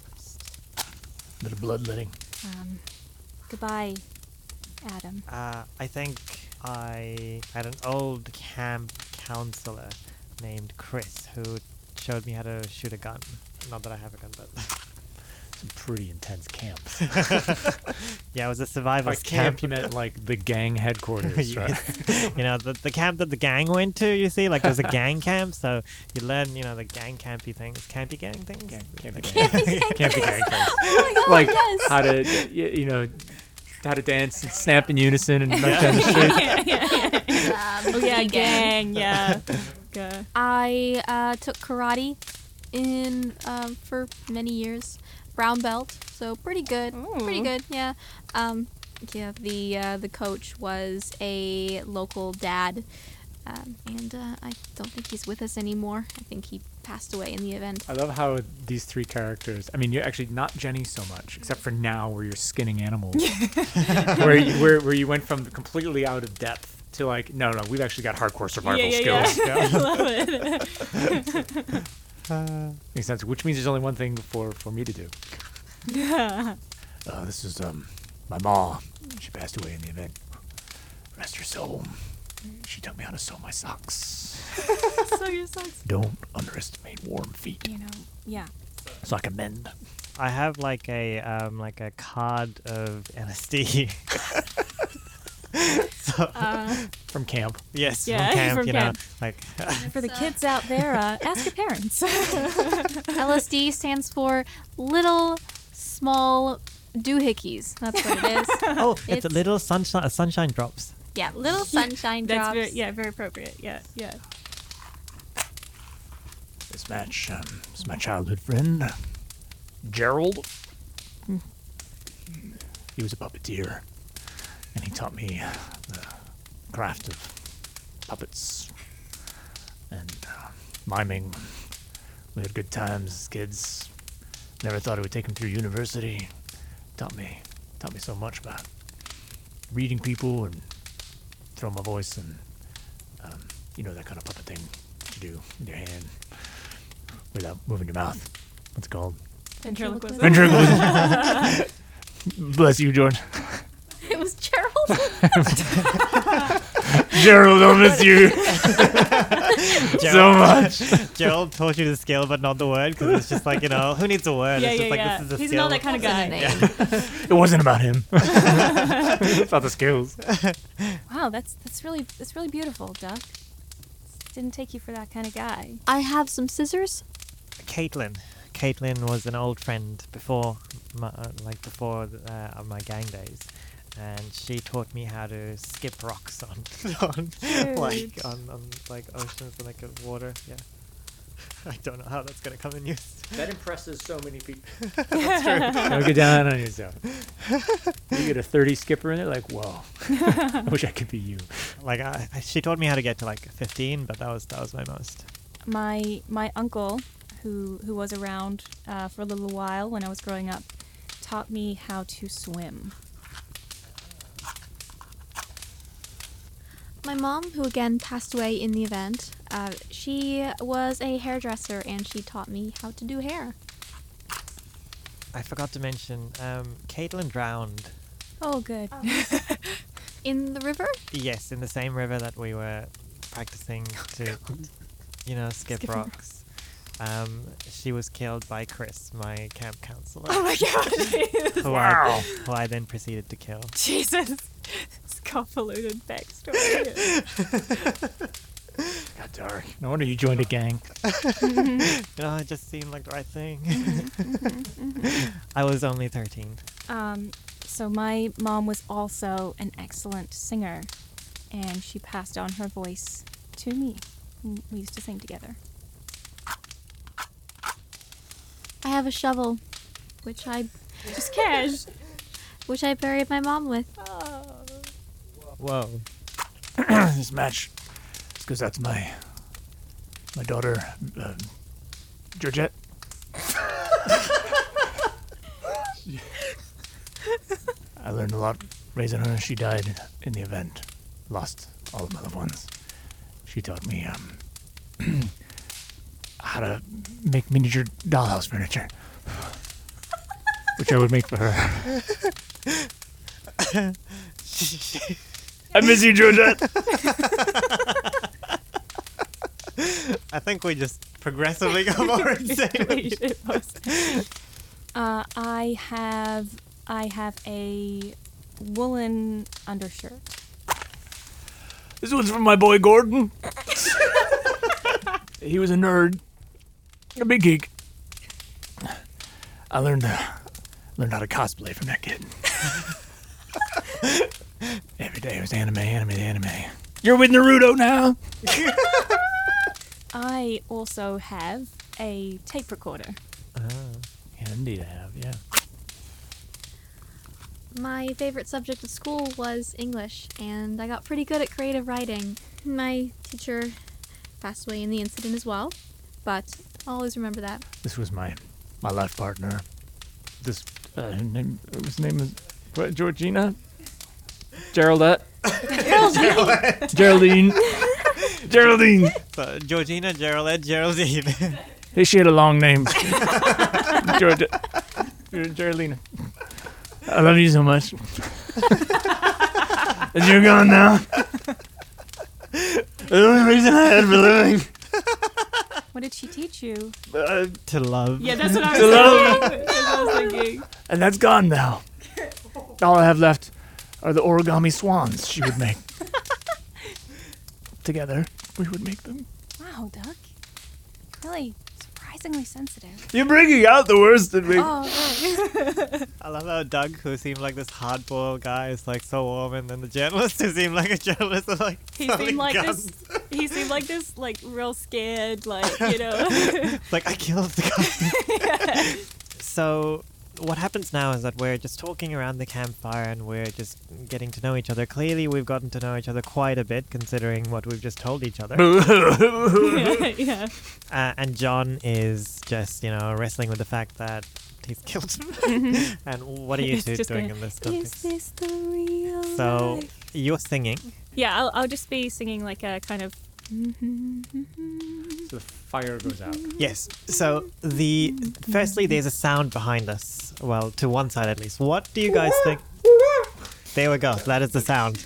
Little bloodletting. Um, goodbye, Adam. Uh, I think I had an old camp counselor named Chris who showed me how to shoot a gun. Not that I have a gun, but Some pretty intense camp. yeah, it was a survival By camp, camp. you meant like the gang headquarters, right? You know, the, the camp that the gang went to, you see, like there's a gang camp, so you learn, you know, the gang campy things, campy gang things. Gang, campy gang. campy gang things. Oh my god, like yes! how to you know how to dance and snap in unison and run down the street. Um, Oh yeah, gang. gang. Yeah. Ga- I uh, took karate in um, for many years, brown belt, so pretty good, pretty good. Yeah, um, yeah. The uh, the coach was a local dad, um, and uh, I don't think he's with us anymore. I think he passed away in the event. I love how these three characters. I mean, you're actually not Jenny so much, except for now where you're skinning animals, where you, where where you went from completely out of depth to like, no, no, we've actually got hardcore survival yeah, yeah, skills. yeah. I love it. Makes sense. Which means there's only one thing for for me to do. Uh, this is um my mom. She passed away in the event. Rest her soul. She taught me how to sew my socks. sew your socks. Don't underestimate warm feet. You know. Yeah. So I can mend. I have like a um like a card of LSD. so Uh, From camp. yes, Yeah, from camp, from you camp. know, like for the kids out there, uh, ask your parents. LSD stands for little small doohickeys. That's what it is. oh, it's, a It's- little sunshine, uh, sunshine drops. Yeah, little sunshine That's drops. very yeah, very appropriate. Yeah, yeah. This match um, is my childhood friend, Gerald. He was a puppeteer, and he taught me the craft of puppets and uh, miming. We had good times as kids. Never thought it would take him through university. Taught me, taught me so much about reading people and throwing my voice and um, you know that kind of puppet thing you do with your hand without moving your mouth. What's it called? Ventriloquism. Ventriloquism. Bless you, George. It was Gerald. Gerald, I'll miss you so much. Gerald taught you the skill, but not the word, because it's just like you know, who needs a word? Yeah, it's yeah, just like yeah. this is a He's skill. not that kind of guy. a name. It wasn't about him. it's about the skills. Wow, that's that's really that's really beautiful, Duck. Didn't take you for that kind of guy. I have some scissors. Caitlin, Caitlin was an old friend before, my, uh, like before uh, my gang days, and she taught me how to skip rocks on, on like on, on like oceans and like uh, water. Yeah. I don't know how that's gonna come in use. That impresses so many people. that's Don't get down on yourself. You get a 30 skipper in it, like, whoa. I wish I could be you. Like I, I, she taught me how to get to like 15, but that was that was my most. My my uncle, who who was around uh, for a little while when I was growing up, taught me how to swim. My mom, who again passed away in the event, uh, she was a hairdresser and she taught me how to do hair. I forgot to mention, um, Caitlin drowned. Oh, good. In the river? Yes, in the same river that we were practicing to, you know, skip, Skip rocks. Um, she was killed by Chris, my camp counselor, oh my god! who, I, who I then proceeded to kill. Jesus, it's convoluted backstory. Got dark. No wonder you joined a gang. You know, it just seemed like the right thing. I was only 13. Um, so my mom was also an excellent singer, and she passed on her voice to me. Mm, We used to sing together. I have a shovel, which I Just cash. which I buried my mom with. Whoa. this match is because that's my my daughter, uh, Georgette. I learned a lot raising her. She died in the event. Lost all of my loved ones. She taught me um, how to make miniature dollhouse furniture, which I would make for her. I miss you, Georgette. I think we just progressively got more insane. uh, I have I have a woolen undershirt. This one's from my boy Gordon. he was a nerd, a big geek. I learned uh, learned how to cosplay from that kid. Every day it was anime, anime, anime. You're with Naruto now. I also have a tape recorder. Yeah, indeed I have. Yeah. My favorite subject at school was English, and I got pretty good at creative writing. My teacher passed away in the incident as well, but I'll always remember that. This was my my life partner. This uh, her name his name is what, Georgina, Geraldette, Geraldine, Geraldine. So, Georgina, Geraldine, Geraldine. Hey, she had a long name. Georgia, Ger- Geraldine. I love you so much. and you're gone now. the only reason I had for living. What did she teach you? Uh, to love. Yeah, that's what I To was love. That's what I was thinking. and that's gone now. All I have left are the origami swans she would make. Together, we would make them. Wow, Doug. Really surprisingly sensitive. You're bringing out the worst in me. Oh, right. I love how Doug, who seemed like this hard-boiled guy, is like so warm, and then the journalist, who seemed like a journalist, is like he throwing seemed like guns. this. He seemed like this, like real scared, like you know. Like I killed the guy. so what happens now is that we're just talking around the campfire and we're just getting to know each other. Clearly, we've gotten to know each other quite a bit, considering what we've just told each other. yeah, yeah. uh, and John is just, you know, wrestling with the fact that he's killed him. and what are you two doing going, in this Is this the real So life? you're singing. Yeah, I'll, I'll just be singing like a kind of. So the fire goes out. Yes. So the firstly, there's a sound behind us. Well, to one side at least. What do you guys think? There we go. That is the sound.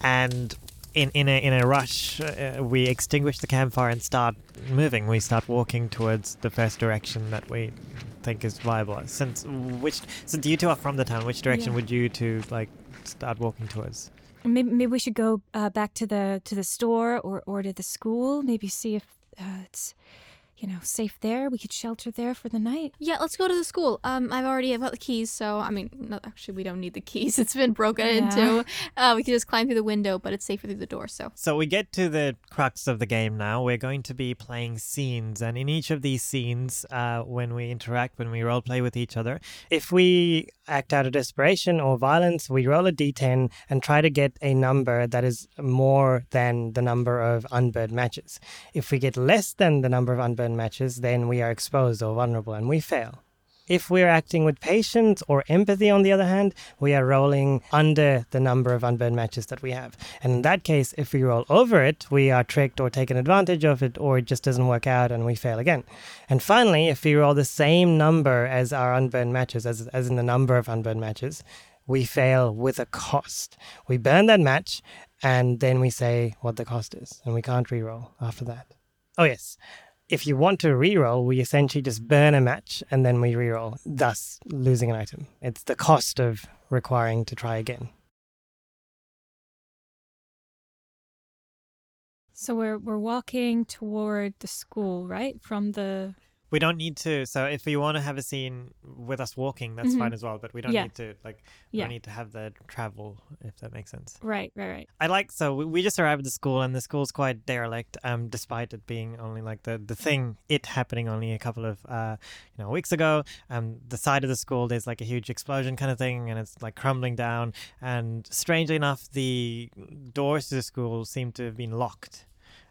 And in in a in a rush, uh, we extinguish the campfire and start moving. We start walking towards the first direction that we think is viable. Since which since you two are from the town, which direction Yeah. would you two like start walking towards? Maybe, maybe we should go uh, back to the to the store or or to the school. Maybe see if uh, it's you know, safe there. We could shelter there for the night. Yeah, let's go to the school. Um, I've already got the keys, so I mean, no, actually, we don't need the keys. It's been broken Yeah. into. Uh, we can just climb through the window, but it's safer through the door. So So we get to the crux of the game now. We're going to be playing scenes, and in each of these scenes, uh, when we interact, when we role play with each other, If we act out of desperation or violence, we roll a d10 and try to get a number that is more than the number of unburned matches. If we get less than the number of unburned matches, then we are exposed or vulnerable and we fail. If we're acting with patience or empathy, on the other hand, we are rolling under the number of unburned matches that we have. And in that case, if we roll over it, we are tricked or taken advantage of it, or it just doesn't work out and we fail again. And finally, if we roll the same number as our unburned matches, as, as in the number of unburned matches, we fail with a cost. We burn that match and then we say what the cost is, and we can't reroll after that. Oh, yes. If you want to reroll, we essentially just burn a match and then we reroll, thus losing an item. It's the cost of requiring to try again. So we're we're walking toward the school, right? From the we don't need to. So if you want to have a scene with us walking, that's Mhm. fine as well. But we don't Yeah. need to like. We Yeah. don't need to have the travel, if that makes sense. right, right, right. I like so we, we just arrived at the school and the school's quite derelict. Um, despite it being only like the the thing it happening only a couple of uh you know weeks ago. Um, the side of the school there's like a huge explosion kind of thing and it's like crumbling down. And strangely enough, the doors to the school seem to have been locked.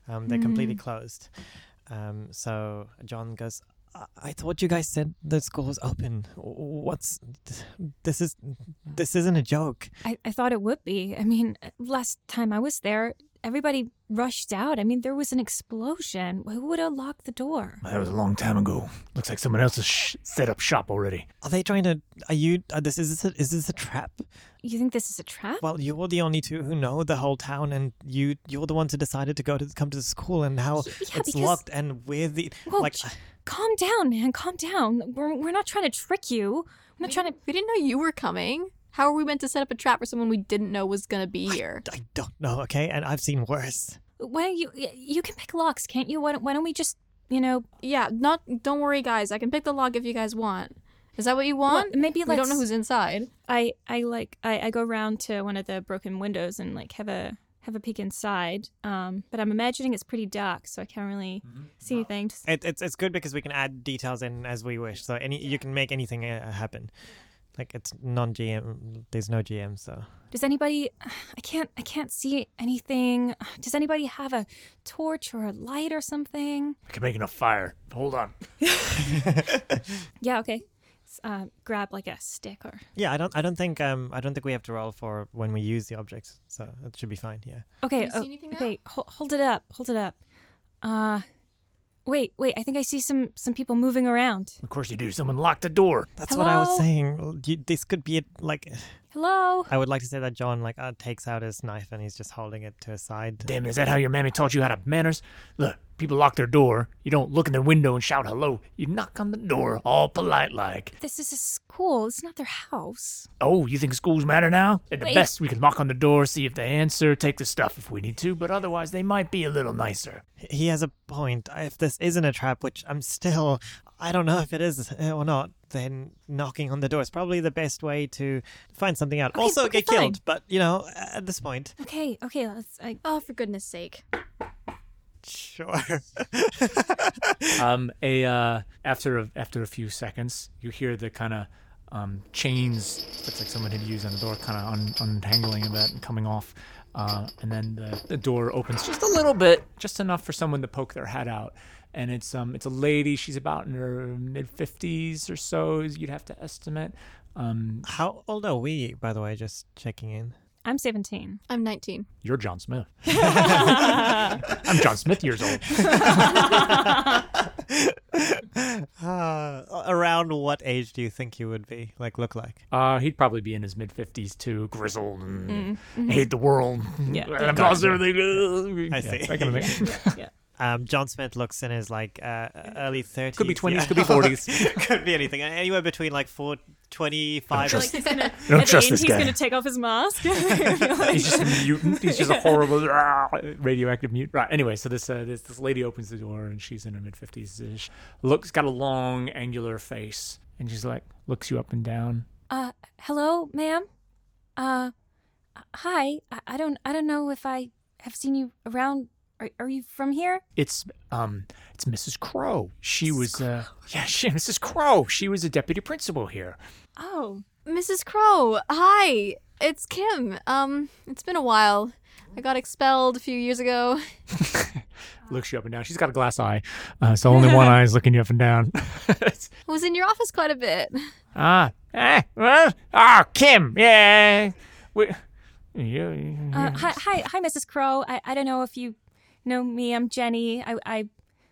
Um, they're completely closed. Um, so John goes. "I- I thought you guys said the school was open. What's this? Is this isn't a joke? I, I thought it would be. I mean, last time I was there, everybody rushed out. I mean, there was an explosion. Who would have locked the door? That was a long time ago. Looks like someone else has sh- set up shop already. Are they trying to? Are you? Are this is this a, is this a trap? You think this is a trap? Well, you're the only two who know the whole town, and you you're the ones who decided to go to come to the school, and how Yeah, it's because- locked, and we're the Whoa, like. sh- calm down, man. Calm down. We're, we're not trying to trick you. We're not trying to. we didn't know you were coming. How are we meant to set up a trap for someone we didn't know was gonna be here? I don't know, okay, and I've seen worse. Why don't you? You can pick locks, can't you? Why don't, why don't we just, you know, Yeah, not. Don't worry, guys. I can pick the lock if you guys want. Is that what you well, want? maybe we let's. don't know who's inside. I I like I, I go around to one of the broken windows and like have a have a peek inside. Um, but I'm imagining it's pretty dark, so I can't really see anything. Just- It, it's it's good because we can add details in as we wish. So any you can make anything uh, happen. Like it's non GM. There's no GM, so Does anybody? I can't I can't see anything. Does anybody have a torch or a light or something? I can make enough fire. Hold on. Yeah. Okay. Uh, grab like a stick or. yeah. I don't I don't think um I don't think we have to roll for when we use the objects, so it should be fine. Yeah. Okay. you see oh, anything okay. Ho- hold it up. Hold it up. Uh, wait, wait. I think I see some some people moving around. Of course you do. Someone locked the door. That's what I was Hello? saying. You, this could be it. Like Hello. I would like to say that John like uh, takes out his knife and he's just holding it to his side. Damn, is that how your mammy taught you how to manners? Look, people lock their door. You don't look in their window and shout hello. You knock on the door, all polite like. This is a school. It's not their house. Oh, you think schools matter now? At the Wait. best, we can knock on the door, see if they answer, take the stuff if we need to, but otherwise they might be a little nicer. He has a point. If this isn't a trap, which I'm still, I don't know if it is uh, or not, then knocking on the door is probably the best way to find something out. Okay, also okay, get killed, but you know, at this point, Okay. Okay. Let's. I, Oh, for goodness sake! sure. um, a uh, after a, after a few seconds, you hear the kind of um, chains. Looks like someone had used on the door, kind of un- untangling a bit and coming off. Uh, and then the, the door opens just a little bit, just enough for someone to poke their head out. And it's um it's a lady. She's about in her mid fifties or so. You'd have to estimate. Um, How old are we, by the way? Just checking in. I'm 17. I'm 19. you're John Smith. I'm John Smith years old. Uh, around what age do you think you would be? Like, look like? Uh, he'd probably be in his mid fifties too, grizzled and Mm. hate the world. Yeah. I've lost everything. I Yeah, see. that kind of thing. Um, John Smith looks in his like uh, early thirties. Could be 20s, could be 40s. could be anything. Anywhere between like four, 25 Trust- Like he's gonna, Don't at the trust end, this he's guy. gonna take off his mask. He's just a mutant. He's just a horrible ah, radioactive mutant. Right. Anyway, so this uh, this this lady opens the door and she's in her mid 50s ish. Looks got a long angular face and she's like looks you up and down. uh, hello, ma'am. Uh, hi. I, I don't, I don't know if I have seen you around. Are, are you from here? It's um it's Mrs. Crow. She was uh yeah she Mrs. Crow. She was a deputy principal here. Oh, Mrs. Crow, hi. It's Kim. Um, it's been a while. I got expelled a few years ago. Looks you up and down. She's got a glass eye, uh, so only one eye is looking you up and down. I was in your office quite a bit. ah, eh, well, ah, Kim, yeah. We, you, uh, hi, hi, hi, Mrs. Crow. I, I don't know if you know me. I'm Jenny. I, I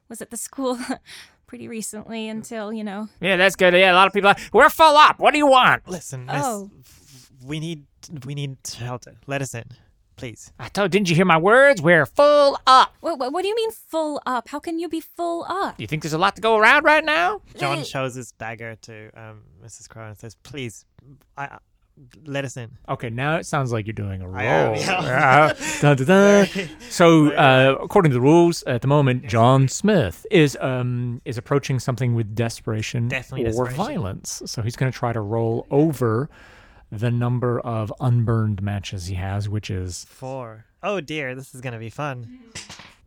was at the school pretty recently until you know. yeah, that's good. Yeah, a lot of people. Are, We're full up. What do you want? Listen, miss, Oh. we need we need shelter. Let us in, please. I told. Didn't you hear my words? We're full up. What, what, what do you mean full up? How can you be full up? Do you think there's a lot to go around right now? John shows his dagger to um, Mrs. Crow and says, "Please, I, I, let us in." Okay, now it sounds like you're doing a roll. Am, yeah. Yeah. Dun, dun, dun. So, uh, according to the rules, at the moment, John Smith is um is approaching something with desperation Definitely or desperation. violence. So he's going to try to roll over the number of unburned matches he has, which is Four. Oh dear, this is gonna be fun.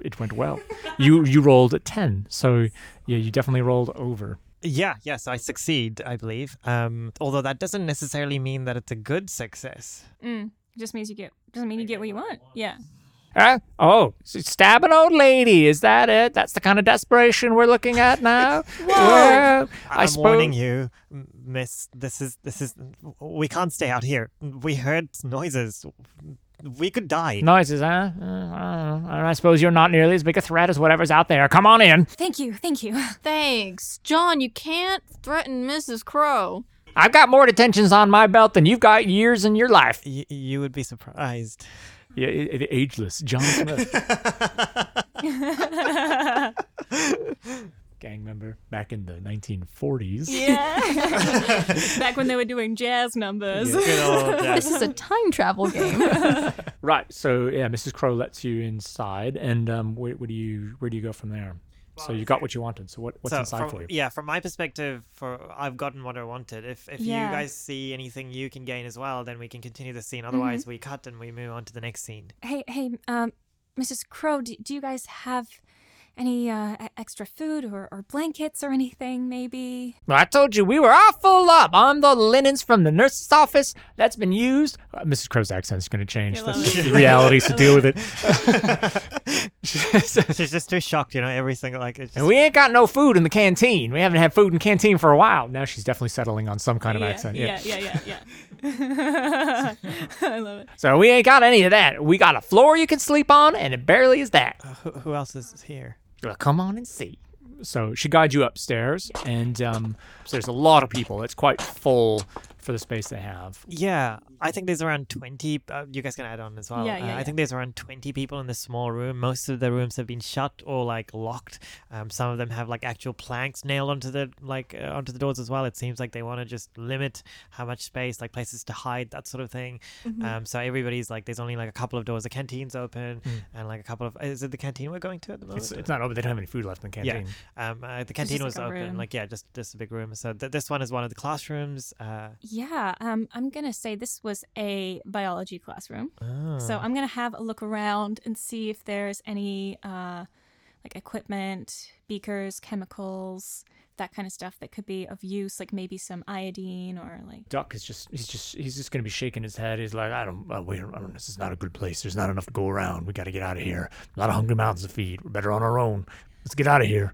it went well. you you rolled a ten, so yeah, you definitely rolled over. Yeah, yes, I succeed, I believe. Um, although that doesn't necessarily mean that it's a good success. Mm, just means you get. Doesn't mean you get what you want. Yeah. Huh? Oh, stab an old lady. Is that it? That's the kind of desperation we're looking at now. Well, I I'm suppose. warning you, Miss. This is this is. We can't stay out here. We heard noises. We could die. Noises, huh? Uh, I, don't know. I suppose you're not nearly as big a threat as whatever's out there. Come on in. Thank you. Thank you. Thanks. John, you can't threaten Mrs. Crow. I've got more detentions on my belt than you've got years in your life. Y- you would be surprised. Yeah, i- i- ageless. John Smith. Gang member back in the 1940s. Yeah. Back when they were doing jazz numbers. Good old This is a time travel game. Right. So yeah, Mrs. Crow lets you inside, and um, where, where do you where do you go from there? So you got what you wanted. So what, what's so inside from, for you? Yeah, from my perspective, for I've gotten what I wanted. If if Yeah. you guys see anything you can gain as well, then we can continue the Mm-hmm. scene. Otherwise, we cut and we move on to the next scene. Hey, hey, um, Mrs. Crow, do, do you guys have any uh, extra food or, or blankets or anything, maybe? Well, I told you we were all full up on the linens from the nurse's office that's been used. Uh, Mrs. Crow's accent is going to change. I That's just the reality, so deal with it. She's just too shocked, you know. everything single like. It's and we ain't got no food in the canteen. We haven't had food in canteen for a while. Now she's definitely settling on some kind of yeah, accent. Yeah, yeah, yeah, yeah. I love it. So we ain't got any of that. We got a floor you can sleep on, and it barely is that. who, who else is here? Well, come on and see. So she guides you upstairs, and um, so there's a lot of people. It's quite full for the space they have. Yeah, I think there's around 20. Uh, you guys can add on as well. Yeah, Uh, yeah, I think there's around 20 people in this small room. Most of the rooms have been shut or like locked. Um, some of them have like actual planks nailed onto the like uh, onto the doors as well. It seems like they want to just limit how much space, like places to hide, that sort of thing. Mm-hmm. Um, so everybody's like, there's only like a couple of doors. The canteen's open, and like a couple of. Is it the canteen we're going to at the moment? It's, it's not open. They don't have any food left in the canteen. Yeah. canteen. Um, uh, the canteen was a open, room. like yeah, just just a big room. So th- this one is one of the classrooms. Uh, Yeah, um, I'm gonna say this was a biology classroom. oh. So I'm gonna have a look around and see if there's any uh, like equipment, beakers, chemicals, that kind of stuff that could be of use, like maybe some iodine or like. Duck is just he's just he's just gonna be shaking his head. He's like, I don't, uh, wait, I don't, this is not a good place. There's not enough to go around. We got to get out of here. A lot of hungry mouths to feed. We're better on our own. Let's get out of here.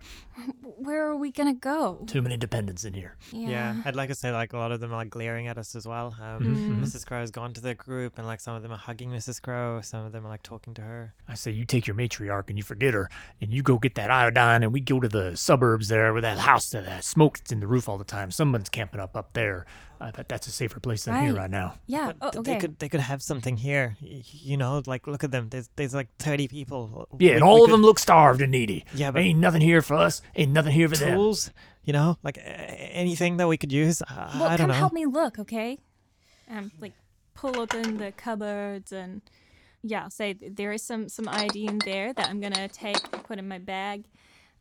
Where are we gonna go? Too many dependents in here. Yeah, I'd like to say like a lot of them are like glaring at us as well. Um, Mm-hmm. Mrs. Crow has gone to the group, and like some of them are hugging Mrs. Crow, some of them are like talking to her. I say you take your matriarch and you forget her, and you go get that iodine, and we go to the suburbs there with that house that uh, smoke that's in the roof all the time. Someone's camping up up there. I bet that's a safer place than here Right. right now. Yeah. Oh, okay. they could they could have something here. You know, like look at them. There's there's like thirty people. Yeah, We- and all of could- them look starved and needy. Yeah, but- ain't nothing here for us. Ain't nothing here for them. tools. You know, like a- anything that we could use. I, Well, I don't come know. help me look, okay? Um, like pull open the cupboards and yeah, I'll say there is some some ID in there that I'm gonna take, put in my bag.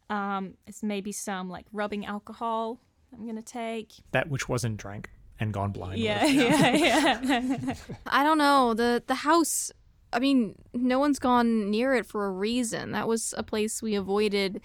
Um, it's maybe some like rubbing alcohol. I'm gonna take. That which wasn't drank and gone blind. Yeah, yeah, yeah. I don't know. The the house I mean, no one's gone near it for a reason. That was a place we avoided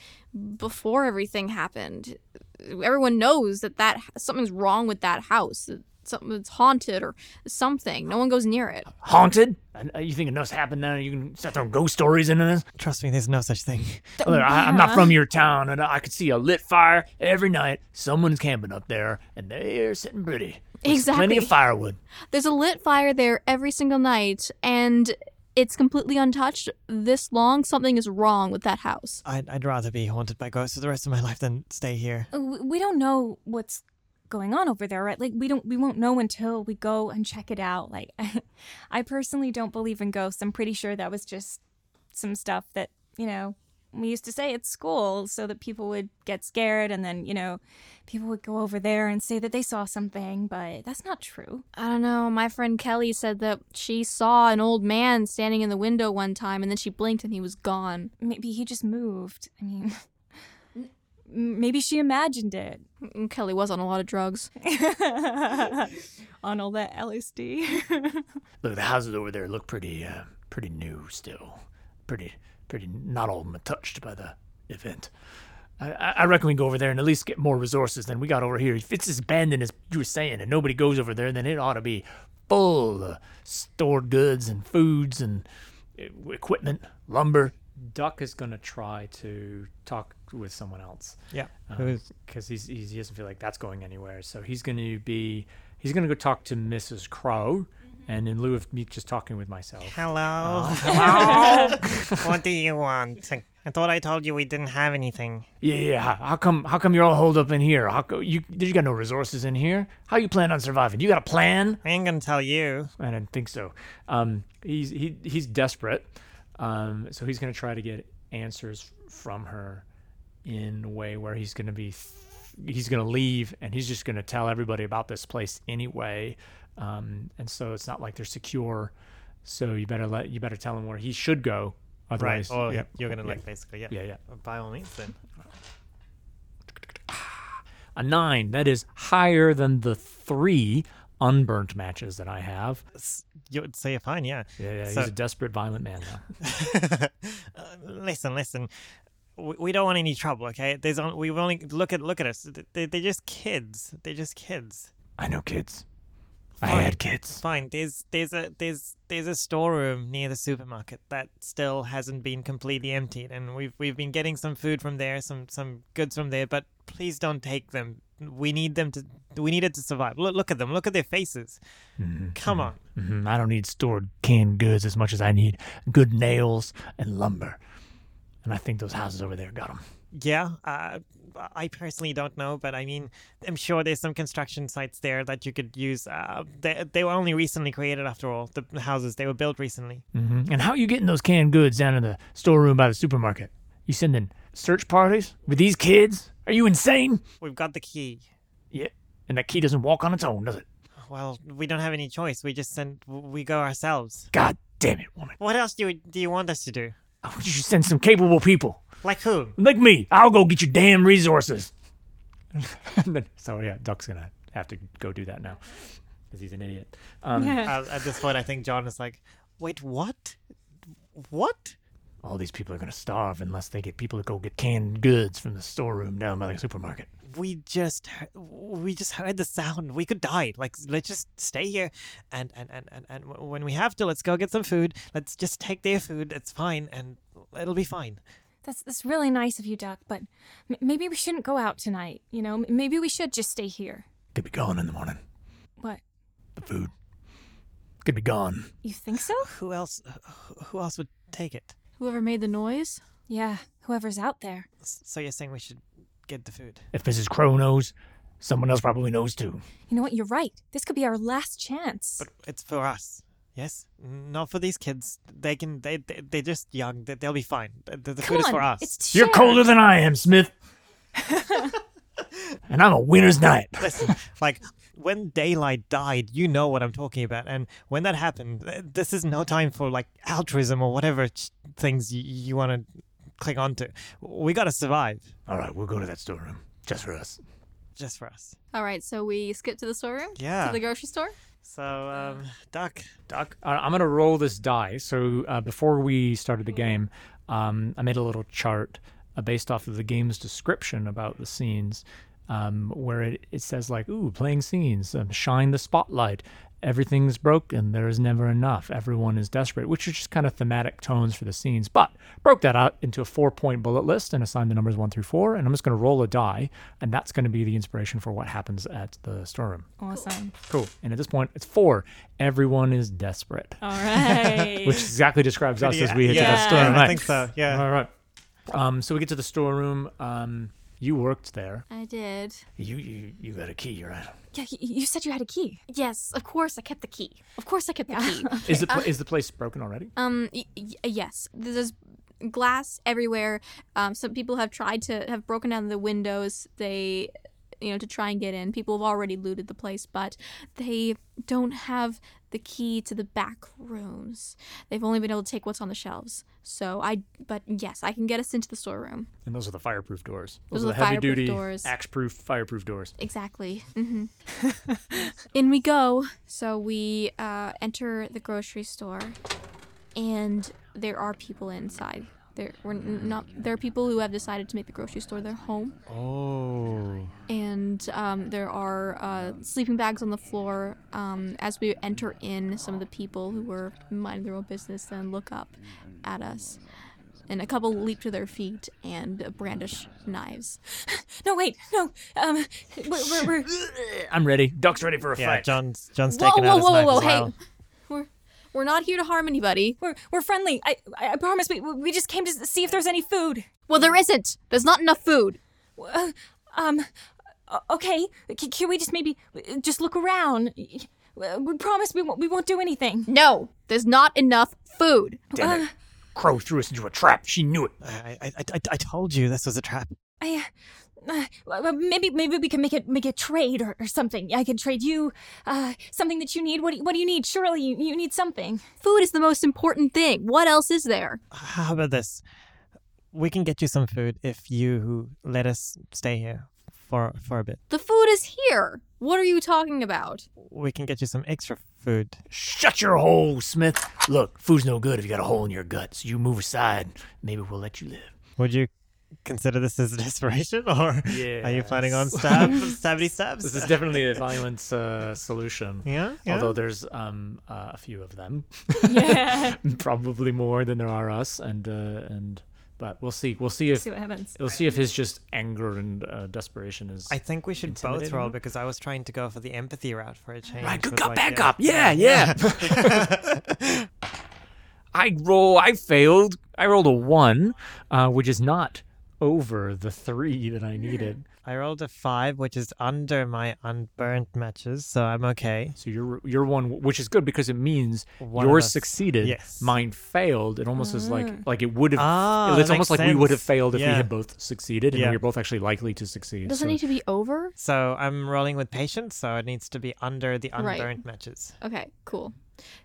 before everything happened. Everyone knows that that something's wrong with that house. That Something's haunted or something. No one goes near it. Haunted? And, uh, You think enough happened now? You can start throwing ghost stories into this? Trust me, there's no such thing. Look, I, I'm not from your town, and I could see a lit fire every night. Someone's camping up there, and they're sitting pretty. There's Plenty of firewood. There's a lit fire there every single night, and it's completely untouched this long. Something is wrong with that house. I'd, I'd rather be haunted by ghosts for the rest of my life than stay here. we we don't know what's going on over there, right? Like we don't we won't know until we go and check it out. Like I personally don't believe in ghosts. I'm pretty sure that was just some stuff that, you know, we used to say at school so that people would get scared and then, you know, people would go over there and say that they saw something, but that's not true. I don't know. My friend Kelly said that she saw an old man standing in the window one time, and then she blinked and he was gone. Maybe he just moved. I mean, maybe she imagined it Mm, Kelly was on a lot of drugs. on all that LSD. Look, the houses over there look pretty, uh, pretty new still. Pretty, pretty not all touched by the event. I, I I reckon we go over there and at least get more resources than we got over here. If it's as abandoned as you were saying, and nobody goes over there, then it ought to be full of stored goods and foods and uh, equipment, lumber. Duck is gonna try to talk with someone else Yeah. Um, because he's, he's he doesn't feel like that's going anywhere. So he's going to be he's going to go talk to Mrs. Crow, mm-hmm. and in lieu of me just talking with myself, Hello. Uh, hello. what do you want? I thought I told you we didn't have anything. Yeah, yeah. How, how come? How come you're all holed up in here? How co- you? Did you got no resources in here? How you plan on surviving? You got a plan? I ain't gonna tell you. I didn't think so. Um, he's he he's desperate, um, so he's gonna try to get answers from her in a way where he's gonna be he's gonna leave and he's just gonna tell everybody about this place anyway, um, and so it's not like they're secure. So you better let you better tell him where he should go. Otherwise, Right. Or yep, you're gonna yeah, like basically, yeah. yeah, yeah. By all means, then. A nine. That is higher than the three unburnt matches that I have. You would you're fine, yeah. Yeah, yeah. So- he's a desperate, violent man now. Uh, listen, listen. We, we don't want any trouble, okay? There's we've only look at look at us. They, they're just kids. They're just kids. I know kids. I Fine. had kids. Fine. There's there's a there's there's a storeroom near the supermarket that still hasn't been completely emptied, and we've we've been getting some food from there, some some goods from there. But please don't take them. We need them to. We need it to survive. Look look at them. Look at their faces. Come on. hmm I don't need stored canned goods as much as I need good nails and lumber. And I think those houses over there got them. Yeah. Uh, I personally don't know, but I mean, I'm sure there's some construction sites there that you could use. Uh, they, they were only recently created, after all. The houses they were built recently. hmm And how are you getting those canned goods down in the storeroom by the supermarket? You sending search parties with these kids? Are you insane? We've got the key. Yeah. And that key doesn't walk on its own, does it? Well, we don't have any choice. We just send. We go ourselves. God damn it, woman. What else do you do you want us to do? I want you to send some capable people. Like who? Like me. I'll go get your damn resources. So yeah, Duck's gonna have to go do that now because he's an idiot. Um, Uh, at this point, I think John is like, "Wait, what? What? All these people are going to starve unless they get people to go get canned goods from the storeroom down by the supermarket. We just we just heard the sound. We could die. Like, let's just stay here, and and and and, and when we have to, let's go get some food. Let's just take their food. It's fine, and it'll be fine." That's that's really nice of you, Duck, but m- maybe we shouldn't go out tonight. You know, M- maybe we should just stay here. Could be gone in the morning. What? The food could be gone. You think so? Who else? Uh, who else would take it? Whoever made the noise? Yeah, whoever's out there. So you're saying we should get the food? If Mrs. Crow knows, someone else probably knows too. You know what? You're right. This could be our last chance. But it's for us. Yes, not for these kids. They can. They, they they're just young. They, they'll be fine. The, the Come food is on, for us. It's You're shared. colder than I am, Smith. and I'm a winner's knight. Listen, like when daylight died, you know what I'm talking about. And when that happened, this is no time for like altruism or whatever ch- things you, you want to click onto. We got to survive All right, we'll go to that storeroom just for us. just for us. All right, so we skip to the storeroom, Yeah. to the grocery store. So, um, Duck, Doc, uh, I'm gonna roll this die. So uh, before we started the game, um, I made a little chart uh, based off of the game's description about the scenes, um, where it, it says like, "Ooh, playing scenes, um, shine the spotlight." Everything's broken. There is never enough. Everyone is desperate, which are just kind of thematic tones for the scenes. But broke that out into a four-point bullet list and assigned the numbers one through four. And I'm just going to roll a die, and that's going to be the inspiration for what happens at the storeroom. Awesome. Cool. And at this point, it's four. Everyone is desperate All right. which exactly describes us Pretty- as we hit to yeah. that storeroom. I right. think so. Yeah. All right. Um, so we get to the storeroom. Um, you worked there. I did. You you you got a key, right? Yeah, you said you had a key. Yes, of course I kept the key. Of course I kept the key. Is the pla- is the place broken already? Um, y- y- yes, there's glass everywhere. Um, some people have tried to have broken down the windows. They, you know, to try and get in. People have already looted the place, but they don't have the key to the back rooms. They've only been able to take what's on the shelves. So I, but yes, I can get us into the storeroom. And those are the fireproof doors. Those Those, are the heavy duty, doors. axe-proof, fireproof doors. Exactly. hmm In we go. So we uh, enter the grocery store, and there are people inside. There, we're not. There are people who have decided to make the grocery store their home, Oh. and um, there are uh, sleeping bags on the floor. Um, as we enter in, some of the people who were minding their own business then look up at us, and a couple leap to their feet and brandish knives. No, wait, no. Um, we're, we're, we're I'm ready. Duck's ready for a Yeah, fight. John's John's Whoa, taking whoa, out his whoa, knife whoa! as Hey, well. We're we're not here to harm anybody. we're we're friendly. I I I promise. We we just came to see if there's any food. Well, there isn't. There's not enough food. Uh, um, okay. C- can we just maybe uh, just look around? Uh, We promise we won't we won't do anything. No, there's not enough food. Damn it. Crow threw us into a trap. She knew it. I, I, I, I told you this was a trap. I, uh, maybe maybe we can make it make a trade or, or something. I can trade you uh, something that you need. What do you, what do you need? Surely you, you need something. Food is the most important thing. What else is there? How about this? We can get you some food if you let us stay here for for a bit. The food is here. What are you talking about? We can get you some extra food. Shut your hole, Smith. Look, food's no good if you got a hole in your gut. So you move aside. Maybe we'll let you live. Would you consider this as a desperation, or Yeah. are you planning on stab stabby stabs? This is definitely a violent uh, solution. yeah, yeah. Although there's um, uh, a few of them, Yeah. probably more than there are us, and uh, and but we'll see. We'll see if see what happens. we'll see if his just anger and uh, desperation is. I think we should both roll because I was trying to go for the empathy route for a change. Right, good with, cop, like, bad yeah. cop. Yeah, yeah. I roll. I failed. I rolled a one, uh, which is not over the three that I needed. I rolled a five, which is under my unburnt matches, so I'm okay. So you're you're one, which is good because it means One yours succeeded. yes. Mine failed. It almost is like Ah. like it would have. Ah, it's that almost makes like we would have sense. failed if we Yeah. had both succeeded, and Yeah. we are both actually likely to succeed. Does it so- need to be over? So I'm rolling with patience, so it needs to be under the Right. unburnt matches. Okay, cool.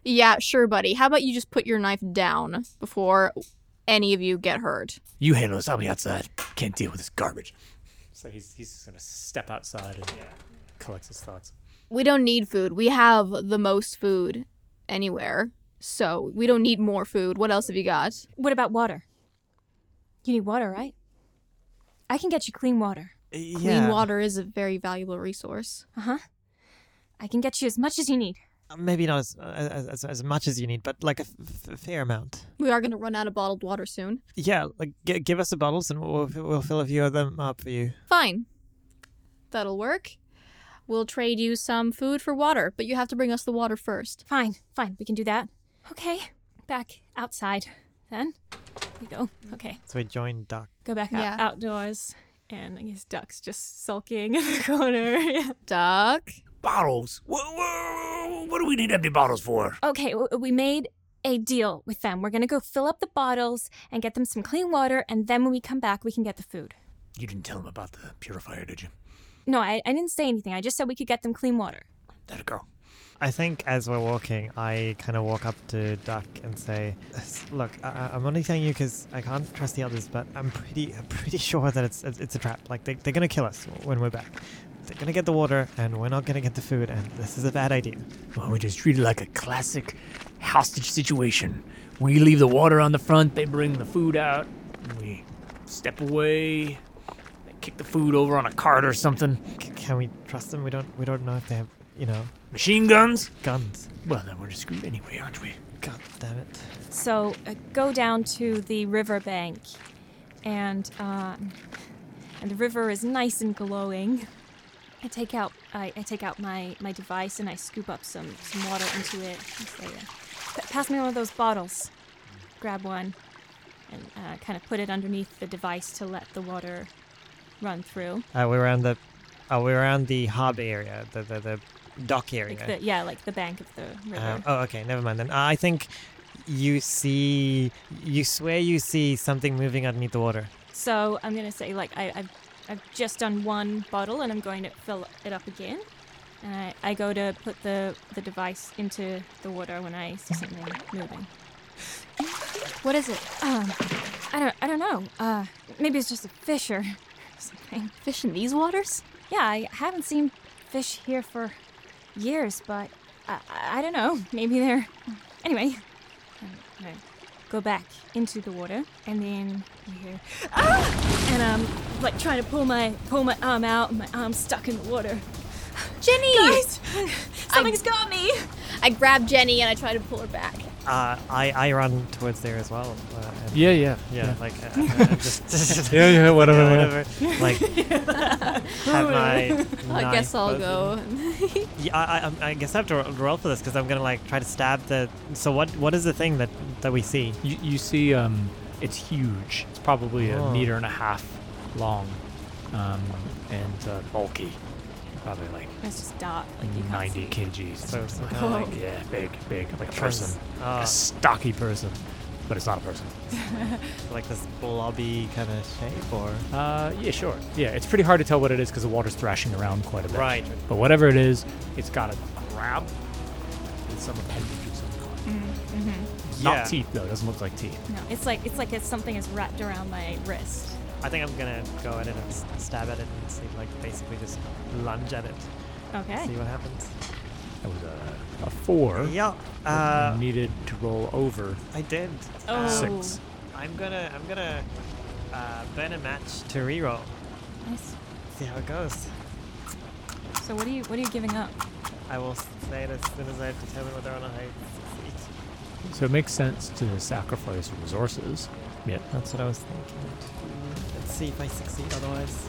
Yeah, sure, buddy. How about you just put your knife down before any of you get hurt? You handle this. I'll be outside. Can't deal with this garbage. So he's he's gonna step outside and collect his thoughts. We don't need food. We have the most food anywhere. So we don't need more food. What else have you got? What about water? You need water, right? I can get you clean water. Yeah. Clean water is a very valuable resource. Uh huh. I can get you as much as you need. Maybe not as, uh, as as as much as you need, but like a f- f- fair amount. We are going to run out of bottled water soon. Yeah, like g- give us the bottles and we'll we'll fill a few of them up for you. Fine. That'll work. We'll trade you some food for water, but you have to bring us the water first. Fine, fine, we can do that. Okay, back outside then. We go. Okay, So we join Duck. go back out, Yeah. outdoors, and I guess Duck's just sulking in the corner. Yeah. Duck. Bottles. What, what, what do we need empty bottles for? Okay, we made a deal with them. We're gonna go fill up the bottles and get them some clean water, and then when we come back, we can get the food. You didn't tell them about the purifier, did you? no, I, I didn't say anything. I just said we could get them clean water. Let it go. I think as we're walking, I kind of walk up to Duck and say, "Look, I- I- I'm only telling you because I can't trust the others, but I'm pretty, I'm pretty sure that it's it's a trap. Like they, they're gonna kill us when we're back. They're gonna get the water, and we're not gonna get the food, and this is a bad idea." Well, we just treat it like a classic hostage situation. We leave the water on the front, they bring the food out, and we step away, they kick the food over on a cart or something. C- can we trust them? We don't, we don't know if they have, you know, Machine guns? guns. Well, then we're just screwed anyway, aren't we? God damn it! So uh, go down to the riverbank, and um, and the river is nice and glowing. I take out I, I take out my, my device and I scoop up some, some water into it. Say, uh, "Pa- pass me one of those bottles. Grab one, and uh, kind of put it underneath the device to let the water run through. Uh, we're around the, oh, we're around the hub area, the the, the dock area. Like the, yeah, like the bank of the river. Um, oh, okay. Never mind then. I think you see, you swear you see something moving underneath the water. So I'm gonna say like I, I've I've just done one bottle and I'm going to fill it up again. And I, I go to put the, the device into the water when I see something moving. What is it? Um, I don't I don't know. Uh, maybe it's just a fish or something. Fish in these waters? Yeah, I haven't seen fish here for years, but I, I, I don't know. Maybe they're anyway. I, go back into the water, and then you hear ah! and I'm like trying to pull my pull my arm out, and my arm's stuck in the water. Jenny! Guys, something's got me. I grab Jenny and I try to pull her back. Uh, I I run towards there as well. Uh, and Yeah, yeah, yeah, like uh, uh, just, just yeah, yeah. Whatever, yeah, whatever. whatever. like have my. I guess I'll go. Yeah, I, I, I guess I have to roll for this because I'm gonna like try to stab the. So what what is the thing that that we see? You, you see, um, it's huge. It's probably a Oh. meter and a half long, um, and uh, bulky. Probably like It's just dark. Like you can't 90 see. kgs. So it's Something kinda like, like- yeah, big, big, like a person, uh, a stocky person, but it's not a person. like this blobby kind of shape or. Uh, yeah, sure. Yeah, it's pretty hard to tell what it is because the water's thrashing around quite a bit. Right. But whatever it is, it's got a grab with some appendage of some kind. Mm-hmm. Not Yeah. teeth though. It doesn't look like teeth. No, it's like it's like it's something is wrapped around my wrist. I think I'm gonna go at it and s- stab at it and see, like, basically just lunge at it, Okay. see what happens. That was a, a four. Yeah, uh, You needed to roll over I did. Oh. Uh, six. I'm gonna, I'm gonna uh, burn a match to reroll. Nice. See how it goes. So what are you what are you giving up? I will say it as soon as I determine whether or not I succeed. So it makes sense to sacrifice resources. Yeah. That's what I was thinking. Let's see if I succeed. Otherwise,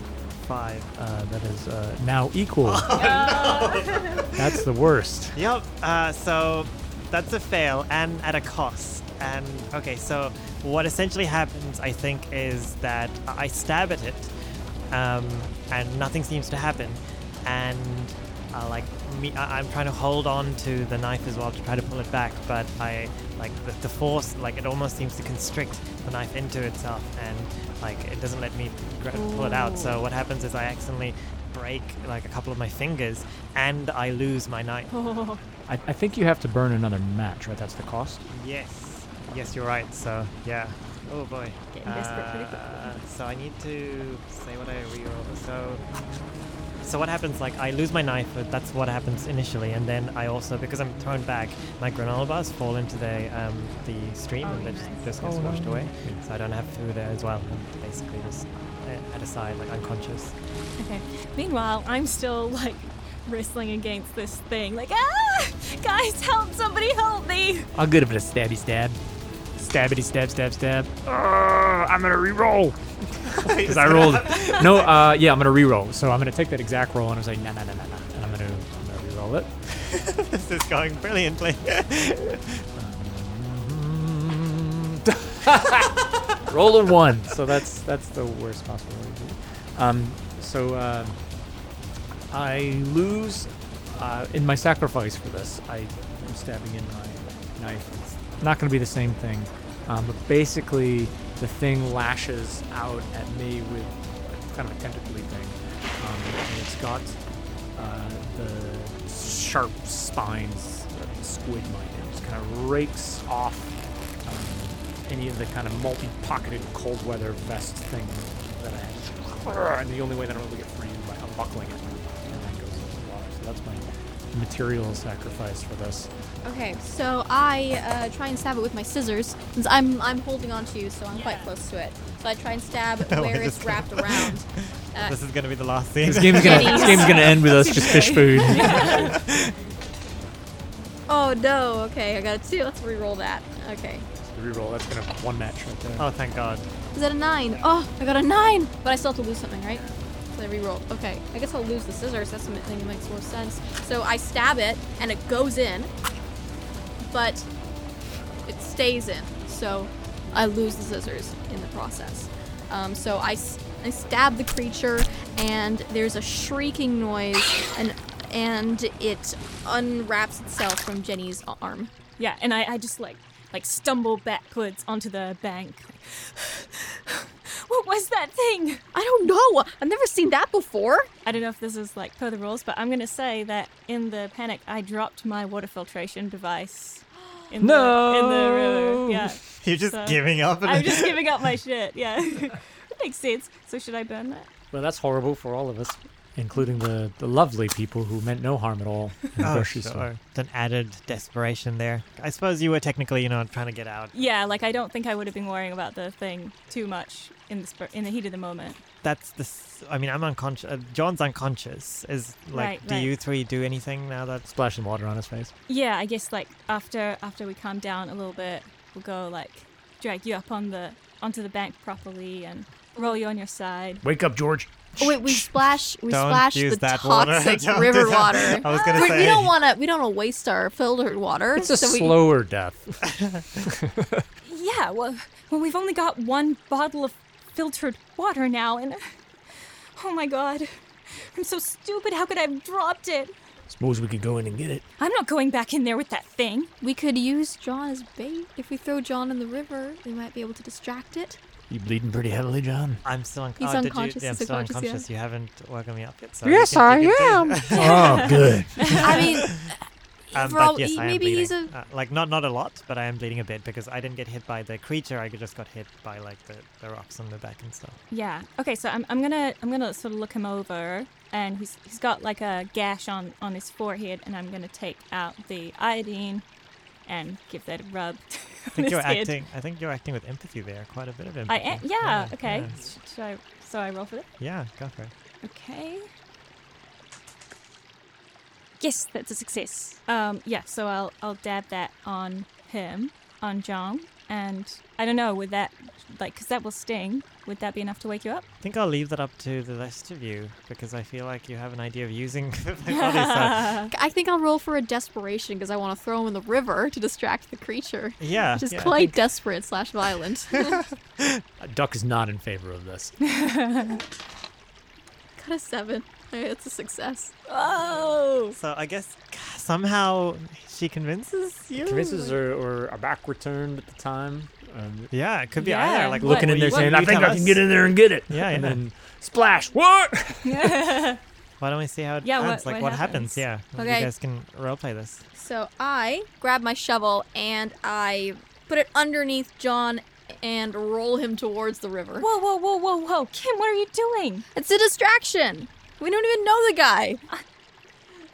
five. Uh, that is uh, now equal. That's the worst. Yep. Uh, so that's a fail and at a cost. And okay, so what essentially happens, I think, is that I stab at it, um, and nothing seems to happen, and uh, like me, I- I'm trying to hold on to the knife as well to try to pull it back, but I like the, the force, like it almost seems to constrict the knife into itself, and like it doesn't let me gra- pull it out. So what happens is I accidentally break like a couple of my fingers, and I lose my knife. I, I think you have to burn another match, right? That's the cost. Yes. Yes, you're right. So, yeah. Oh boy. Getting desperate pretty Uh, so I need to say what I reroll. So, so what happens? Like I lose my knife. But that's what happens initially, and then I also because I'm thrown back, my granola bars fall into the um, the stream Oh, and they just, nice. just gets Oh, washed no. away. So I don't have food there as well. I'm basically just uh, at a side, like unconscious. Okay. Meanwhile, I'm still like wrestling against this thing. Like, ah! Guys, help! Somebody help me! I'll give it a stabby stab. Stabbity stab stab stab. Uh, I'm gonna re-roll. Because I rolled. No, uh, yeah, I'm gonna re-roll. So I'm gonna take that exact roll and I was like, nah, nah, nah, nah, nah. And I'm gonna, I'm gonna re-roll it. this is going brilliantly. Roll a one. So that's that's the worst possible way to do it. Um, so uh, I lose uh, in my sacrifice for this. I am stabbing in my knife. It's not going to be the same thing, um, but basically the thing lashes out at me with kind of a tentacly thing, um, and it's got uh, the sharp spines the squid might. It just kind of rakes off um, any of the kind of multi-pocketed cold weather vest thing that I have. And the only way that I'm able to get free is by unbuckling it and then goes into the water. So that's my material sacrifice for this. Okay, so I uh, try and stab it with my scissors. Since I'm I'm holding on to you, so I'm quite close to it. So I try and stab where it's just- wrapped around. Uh, This is gonna be the last scene. This game's gonna this game's gonna end with us just fish food. oh no! Okay, I got a two. Let's re-roll that. Okay, Reroll. That's gonna one match right there. Oh, thank God. is that a nine? Oh, I got a nine. But I still have to lose something, right? So I re-roll. Okay, I guess I'll lose the scissors. That's something that makes more sense. So I stab it, and it goes in, but it stays in. So I lose the scissors in the process. Um, so I stab the creature, and there's a shrieking noise, and and it unwraps itself from Jenny's arm. Yeah, and I, I just like like stumble backwards onto the bank. what was that thing? I don't know. I've never seen that before. I don't know if this is like per the rules, but I'm gonna say that in the panic I dropped my water filtration device. In No! the, in the river. Yeah. You're just So, giving up. I'm just giving up my shit. Yeah. that makes sense. So should I burn that? Well, that's horrible for all of us, including the, the lovely people who meant no harm at all in the Oh, grocery store. sure. It's an added desperation there. I suppose you were technically, you know, trying to get out. Yeah, like I don't think I would have been worrying about the thing too much in the spur- in the heat of the moment. That's the. I mean, I'm unconscious. Uh, John's unconscious. Is like, Right, do right. you three do anything now that? Splash some water on his face. Yeah, I guess like after after we calm down a little bit, we'll go like drag you up on the onto the bank properly and roll you on your side. Wake up, George. Oh, wait, we splash. We Don't splash use the that water. toxic Don't do river water. I was gonna we, say. we don't want to. We don't want to waste our filtered water. It's a so we, slower death. Yeah, well, well, we've only got one bottle of filtered water now, and oh my god, I'm so stupid. How could I have dropped it? Suppose we could go in and get it. I'm not going back in there with that thing. we could use John as bait. If we throw John in the river, we might be able to distract it. You bleeding pretty heavily, John? I'm still un- He's oh, did you- unconscious, yeah, I'm he's still unconscious, yeah. You haven't woken me up yet. So Yes, you can, you I can do- oh, good. I mean, Um, for all- but yes, I am maybe he's a. Uh, like not not a lot, but I am bleeding a bit because I didn't get hit by the creature. I just got hit by like the, the rocks on the back and stuff. Yeah. Okay, so I'm, I'm gonna I'm gonna sort of look him over, and he's he's got like a gash on on his forehead, and I'm gonna take out the iodine, and give that a rub. I think you're head. acting. I think you're acting with empathy there. Quite a bit of I am. Yeah. Yeah, okay. yeah. Sh- Should I? So I roll for that. Yeah, go for it. Okay. Yes, that's a success. Um, yeah, so I'll I'll dab that on him, on John, and I don't know, would that like because that will sting? Would that be enough to wake you up? I think I'll leave that up to the rest of you because I feel like you have an idea of using my body. So I think I'll roll for a desperation because I want to throw him in the river to distract the creature, yeah, which is yeah, quite think- desperate slash violent. Duck is not in favor of this. Got a seven. Alright, That's a success. Oh, So I guess somehow she convinces you. Convinces or, or a back turned at the time. Um, Yeah, it could be Yeah, either. Like what- looking in there you- saying, what I think I can get in there and get it. Yeah, and then splash. What? Why don't we see how it Yeah, what- like what what happens? happens? Yeah, Okay. you guys can roleplay this. So I grab my shovel and I put it underneath John and roll him towards the river. whoa, whoa, whoa, whoa, whoa, Kim, what are you doing? It's a distraction. We don't even know the guy.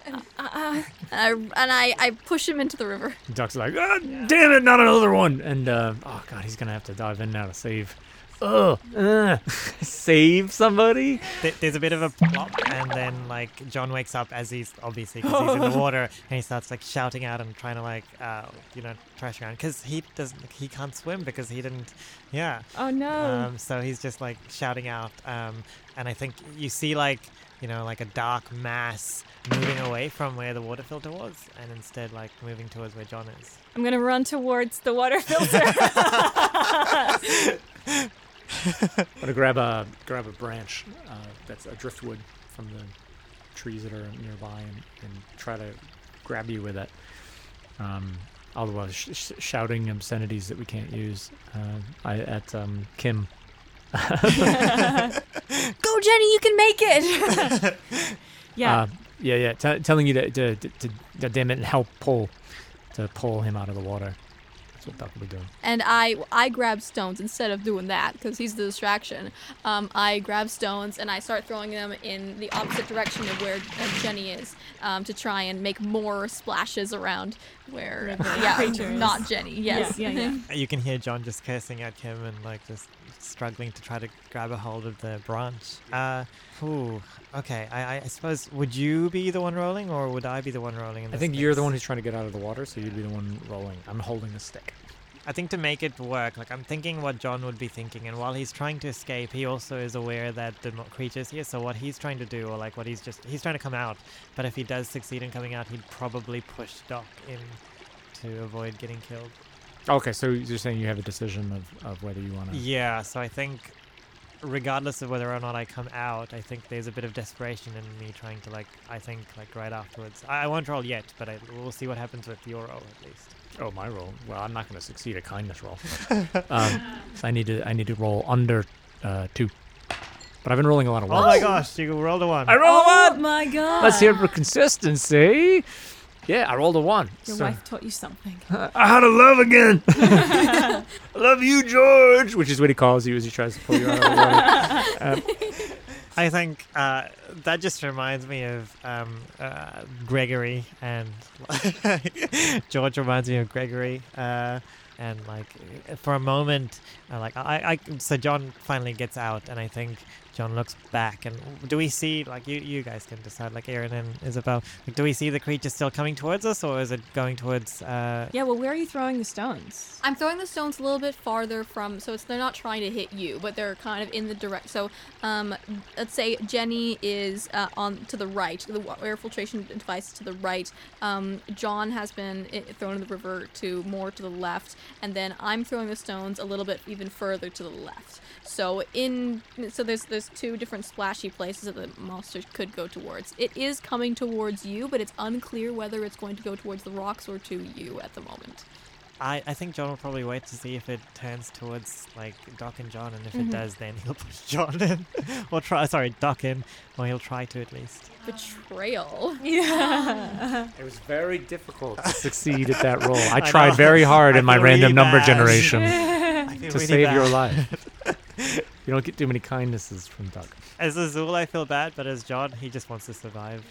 Uh, uh, And I, and I, I push him into the river. Duck's like, ah, damn it, not another one. And uh, oh god, he's gonna have to dive in now to save. Ugh, uh, save somebody. Th- There's a bit of a plop, and then like John wakes up as he's obviously because he's in the water, and he starts like shouting out and trying to like uh, you know trash around because he doesn't he can't swim because he didn't yeah oh no. um, so he's just like shouting out um, and I think you see like you know like a dark mass moving away from where the water filter was and instead like moving towards where John is. I'm gonna run towards the water filter. I'm gonna grab a grab a branch uh, that's a driftwood from the trees that are nearby and, and try to grab you with it. Um, otherwise, sh- sh- shouting obscenities that we can't use uh, I, at um, Kim Go, Jenny, you can make it. Yeah. Uh, yeah, yeah. T- telling you to, to, to, to, to damn it and help pull, to pull him out of the water. That's what Duck will be doing. and I I grab stones instead of doing that because he's the distraction. Um, I grab stones and I start throwing them in the opposite direction of where uh, Jenny is um, to try and make more splashes around where yeah creatures. not Jenny. Yes. Yeah, yeah, yeah. You can hear John just cursing at Kim and like just struggling to try to grab a hold of the branch. Uh, ooh, okay. I, I suppose would you be the one rolling or would I be the one rolling? In I think you're the one who's trying to get out of the water, so you'd be the one rolling. I'm holding the stick. I think to make it work, like I'm thinking what John would be thinking, and while he's trying to escape, he also is aware that the creature's here. So what he's trying to do, or like what he's just, he's trying to come out. But if he does succeed in coming out, he'd probably push Doc in to avoid getting killed. Okay, so you're saying you have a decision of, of whether you want to. Yeah, so I think regardless of whether or not I come out, I think there's a bit of desperation in me trying to like I think like right afterwards. I, I won't roll yet, but I, we'll see what happens with your roll at least. Oh, my roll. Well, I'm not going to succeed a kindness roll. um, so I need to I need to roll under uh, two. But I've been rolling a lot of ones. Oh ones. my gosh, you rolled a one. I roll a oh one. my god. Let's hear it for consistency. Yeah, I rolled a one. Your So- wife taught you something. I had a love again. I love you, George. Which is what he calls you as he tries to pull you out of the water. Um, I think uh, that just reminds me of um, uh, Gregory and George reminds me of Gregory. Uh, and like for a moment, uh, like I, I, so John finally gets out, and I think John looks back, and do we see like you, you guys can decide, like Erin and Isabel, like do we see the creature still coming towards us, or is it going towards? Uh, Yeah, well, where are you throwing the stones? I'm throwing the stones a little bit farther from, so it's they're not trying to hit you, but they're kind of in the direct. So, um, let's say Jenny is uh, on to the right, the air filtration device to the right. Um, John has been thrown in the river to more to the left, and then I'm throwing the stones a little bit even further to the left. So in so there's there's two different splashy places that the monster could go towards. It is coming towards you, but it's unclear whether it's going to go towards the rocks or to you at the moment. I, I think John will probably wait to see if it turns towards like Doc and John, and if Mhm. it does, then he'll push John in, or try sorry Doc in, or he'll try to at least. Betrayal. Yeah. it was very difficult to succeed at that role. I I tried know. very hard I in my random really number bad. generation to really save your life. You don't get too many kindnesses from Duck. As Azul, I feel bad, but as John, he just wants to survive.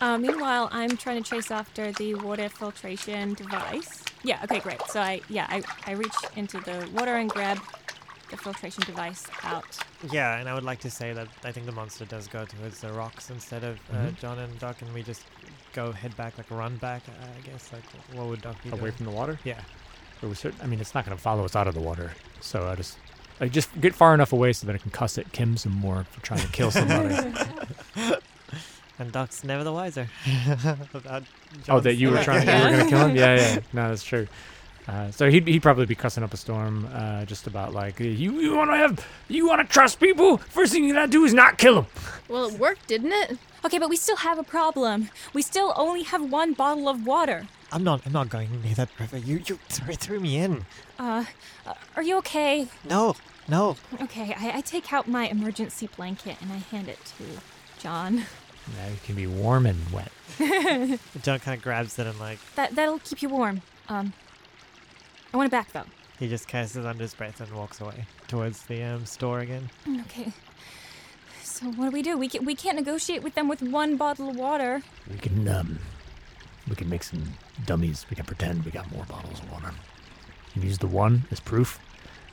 Uh, meanwhile, I'm trying to chase after the water filtration device. Yeah. Okay. Great. So I yeah I I reach into the water and grab the filtration device out. Yeah, and I would like to say that I think the monster does go towards the rocks instead of uh, Mhm. John and Doc, and we just go head back, like run back. uh, I guess like what would Doc be Away doing? from the water? Yeah. Or we cer- I mean, it's not going to follow us out of the water. So I just, I just get far enough away so that I can cuss at Kim some more for trying to kill somebody. And Doc's never the wiser. about oh, that you were trying, you were going to kill him? Yeah, yeah. No, that's true. Uh, so he'd, he'd probably be cussing up a storm, uh, just about like you you want to have you want to trust people. First thing you gotta do is not kill them. Well, it worked, didn't it? Okay, but we still have a problem. We still only have one bottle of water. I'm not. I'm not going near that river. You you threw, threw me in. Uh, uh, are you okay? No, no. Okay, I, I take out my emergency blanket and I hand it to John. Now you can be warm and wet. John kind of grabs it and like That that'll keep you warm. Um, I want it back though. he just curses under his breath and walks away towards the um, store again. Okay. So what do we do? We can, we can't negotiate with them with one bottle of water. We can um, we can make some dummies. We can pretend we got more bottles of water. And use the one as proof,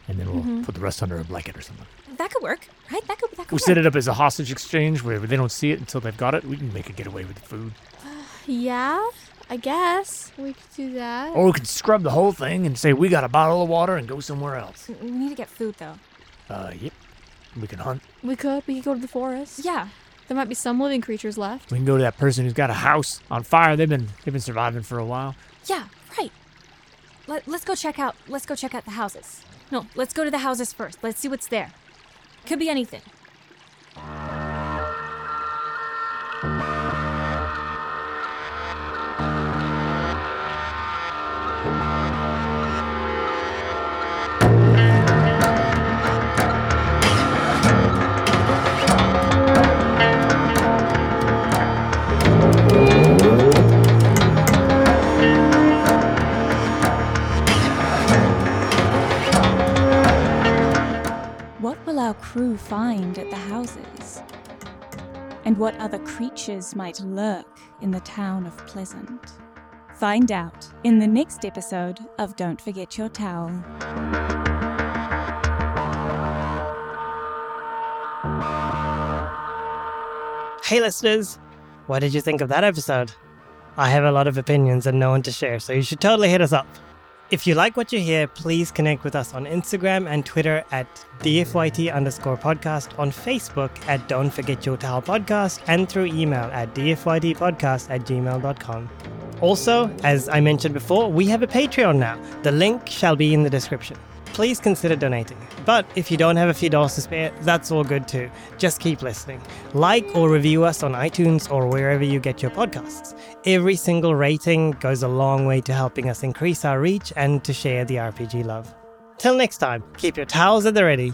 and then we'll Mhm. put the rest under a blanket or something. That could work, right? That could that could We work. set it up as a hostage exchange where they don't see it until they've got it. We can make a getaway with the food, Yeah, I guess we could do that. or we can scrub the whole thing and say we got a bottle of water and go somewhere else. We need to get food though. Uh, yep. We can hunt. We could. We could go to the forest. Yeah. There might be some living creatures left. We can go to that person who's got a house on fire. They've been they've been surviving for a while. Yeah, right. Let, let's go check out. Let's go check out the houses. No, let's go to the houses first. Let's see what's there. Could be anything. Crew find at the houses? And what other creatures might lurk in the town of Pleasant? Find out in the next episode of Don't Forget Your Towel. Hey, listeners! What did you think of that episode? I have a lot of opinions and no one to share, so you should totally hit us up. If you like what you hear, please connect with us on Instagram and Twitter at DFYT underscore podcast, on Facebook at Don't Forget Your Towel podcast, and through email at DFYTpodcast at gmail.com. Also, as I mentioned before, we have a Patreon now. The link shall be in the description. Please consider donating. But if you don't have a few dollars to spare, that's all good too. Just keep listening. Like or review us on iTunes or wherever you get your podcasts. Every single rating goes a long way to helping us increase our reach and to share the RPG love. Till next time, keep your towels at the ready.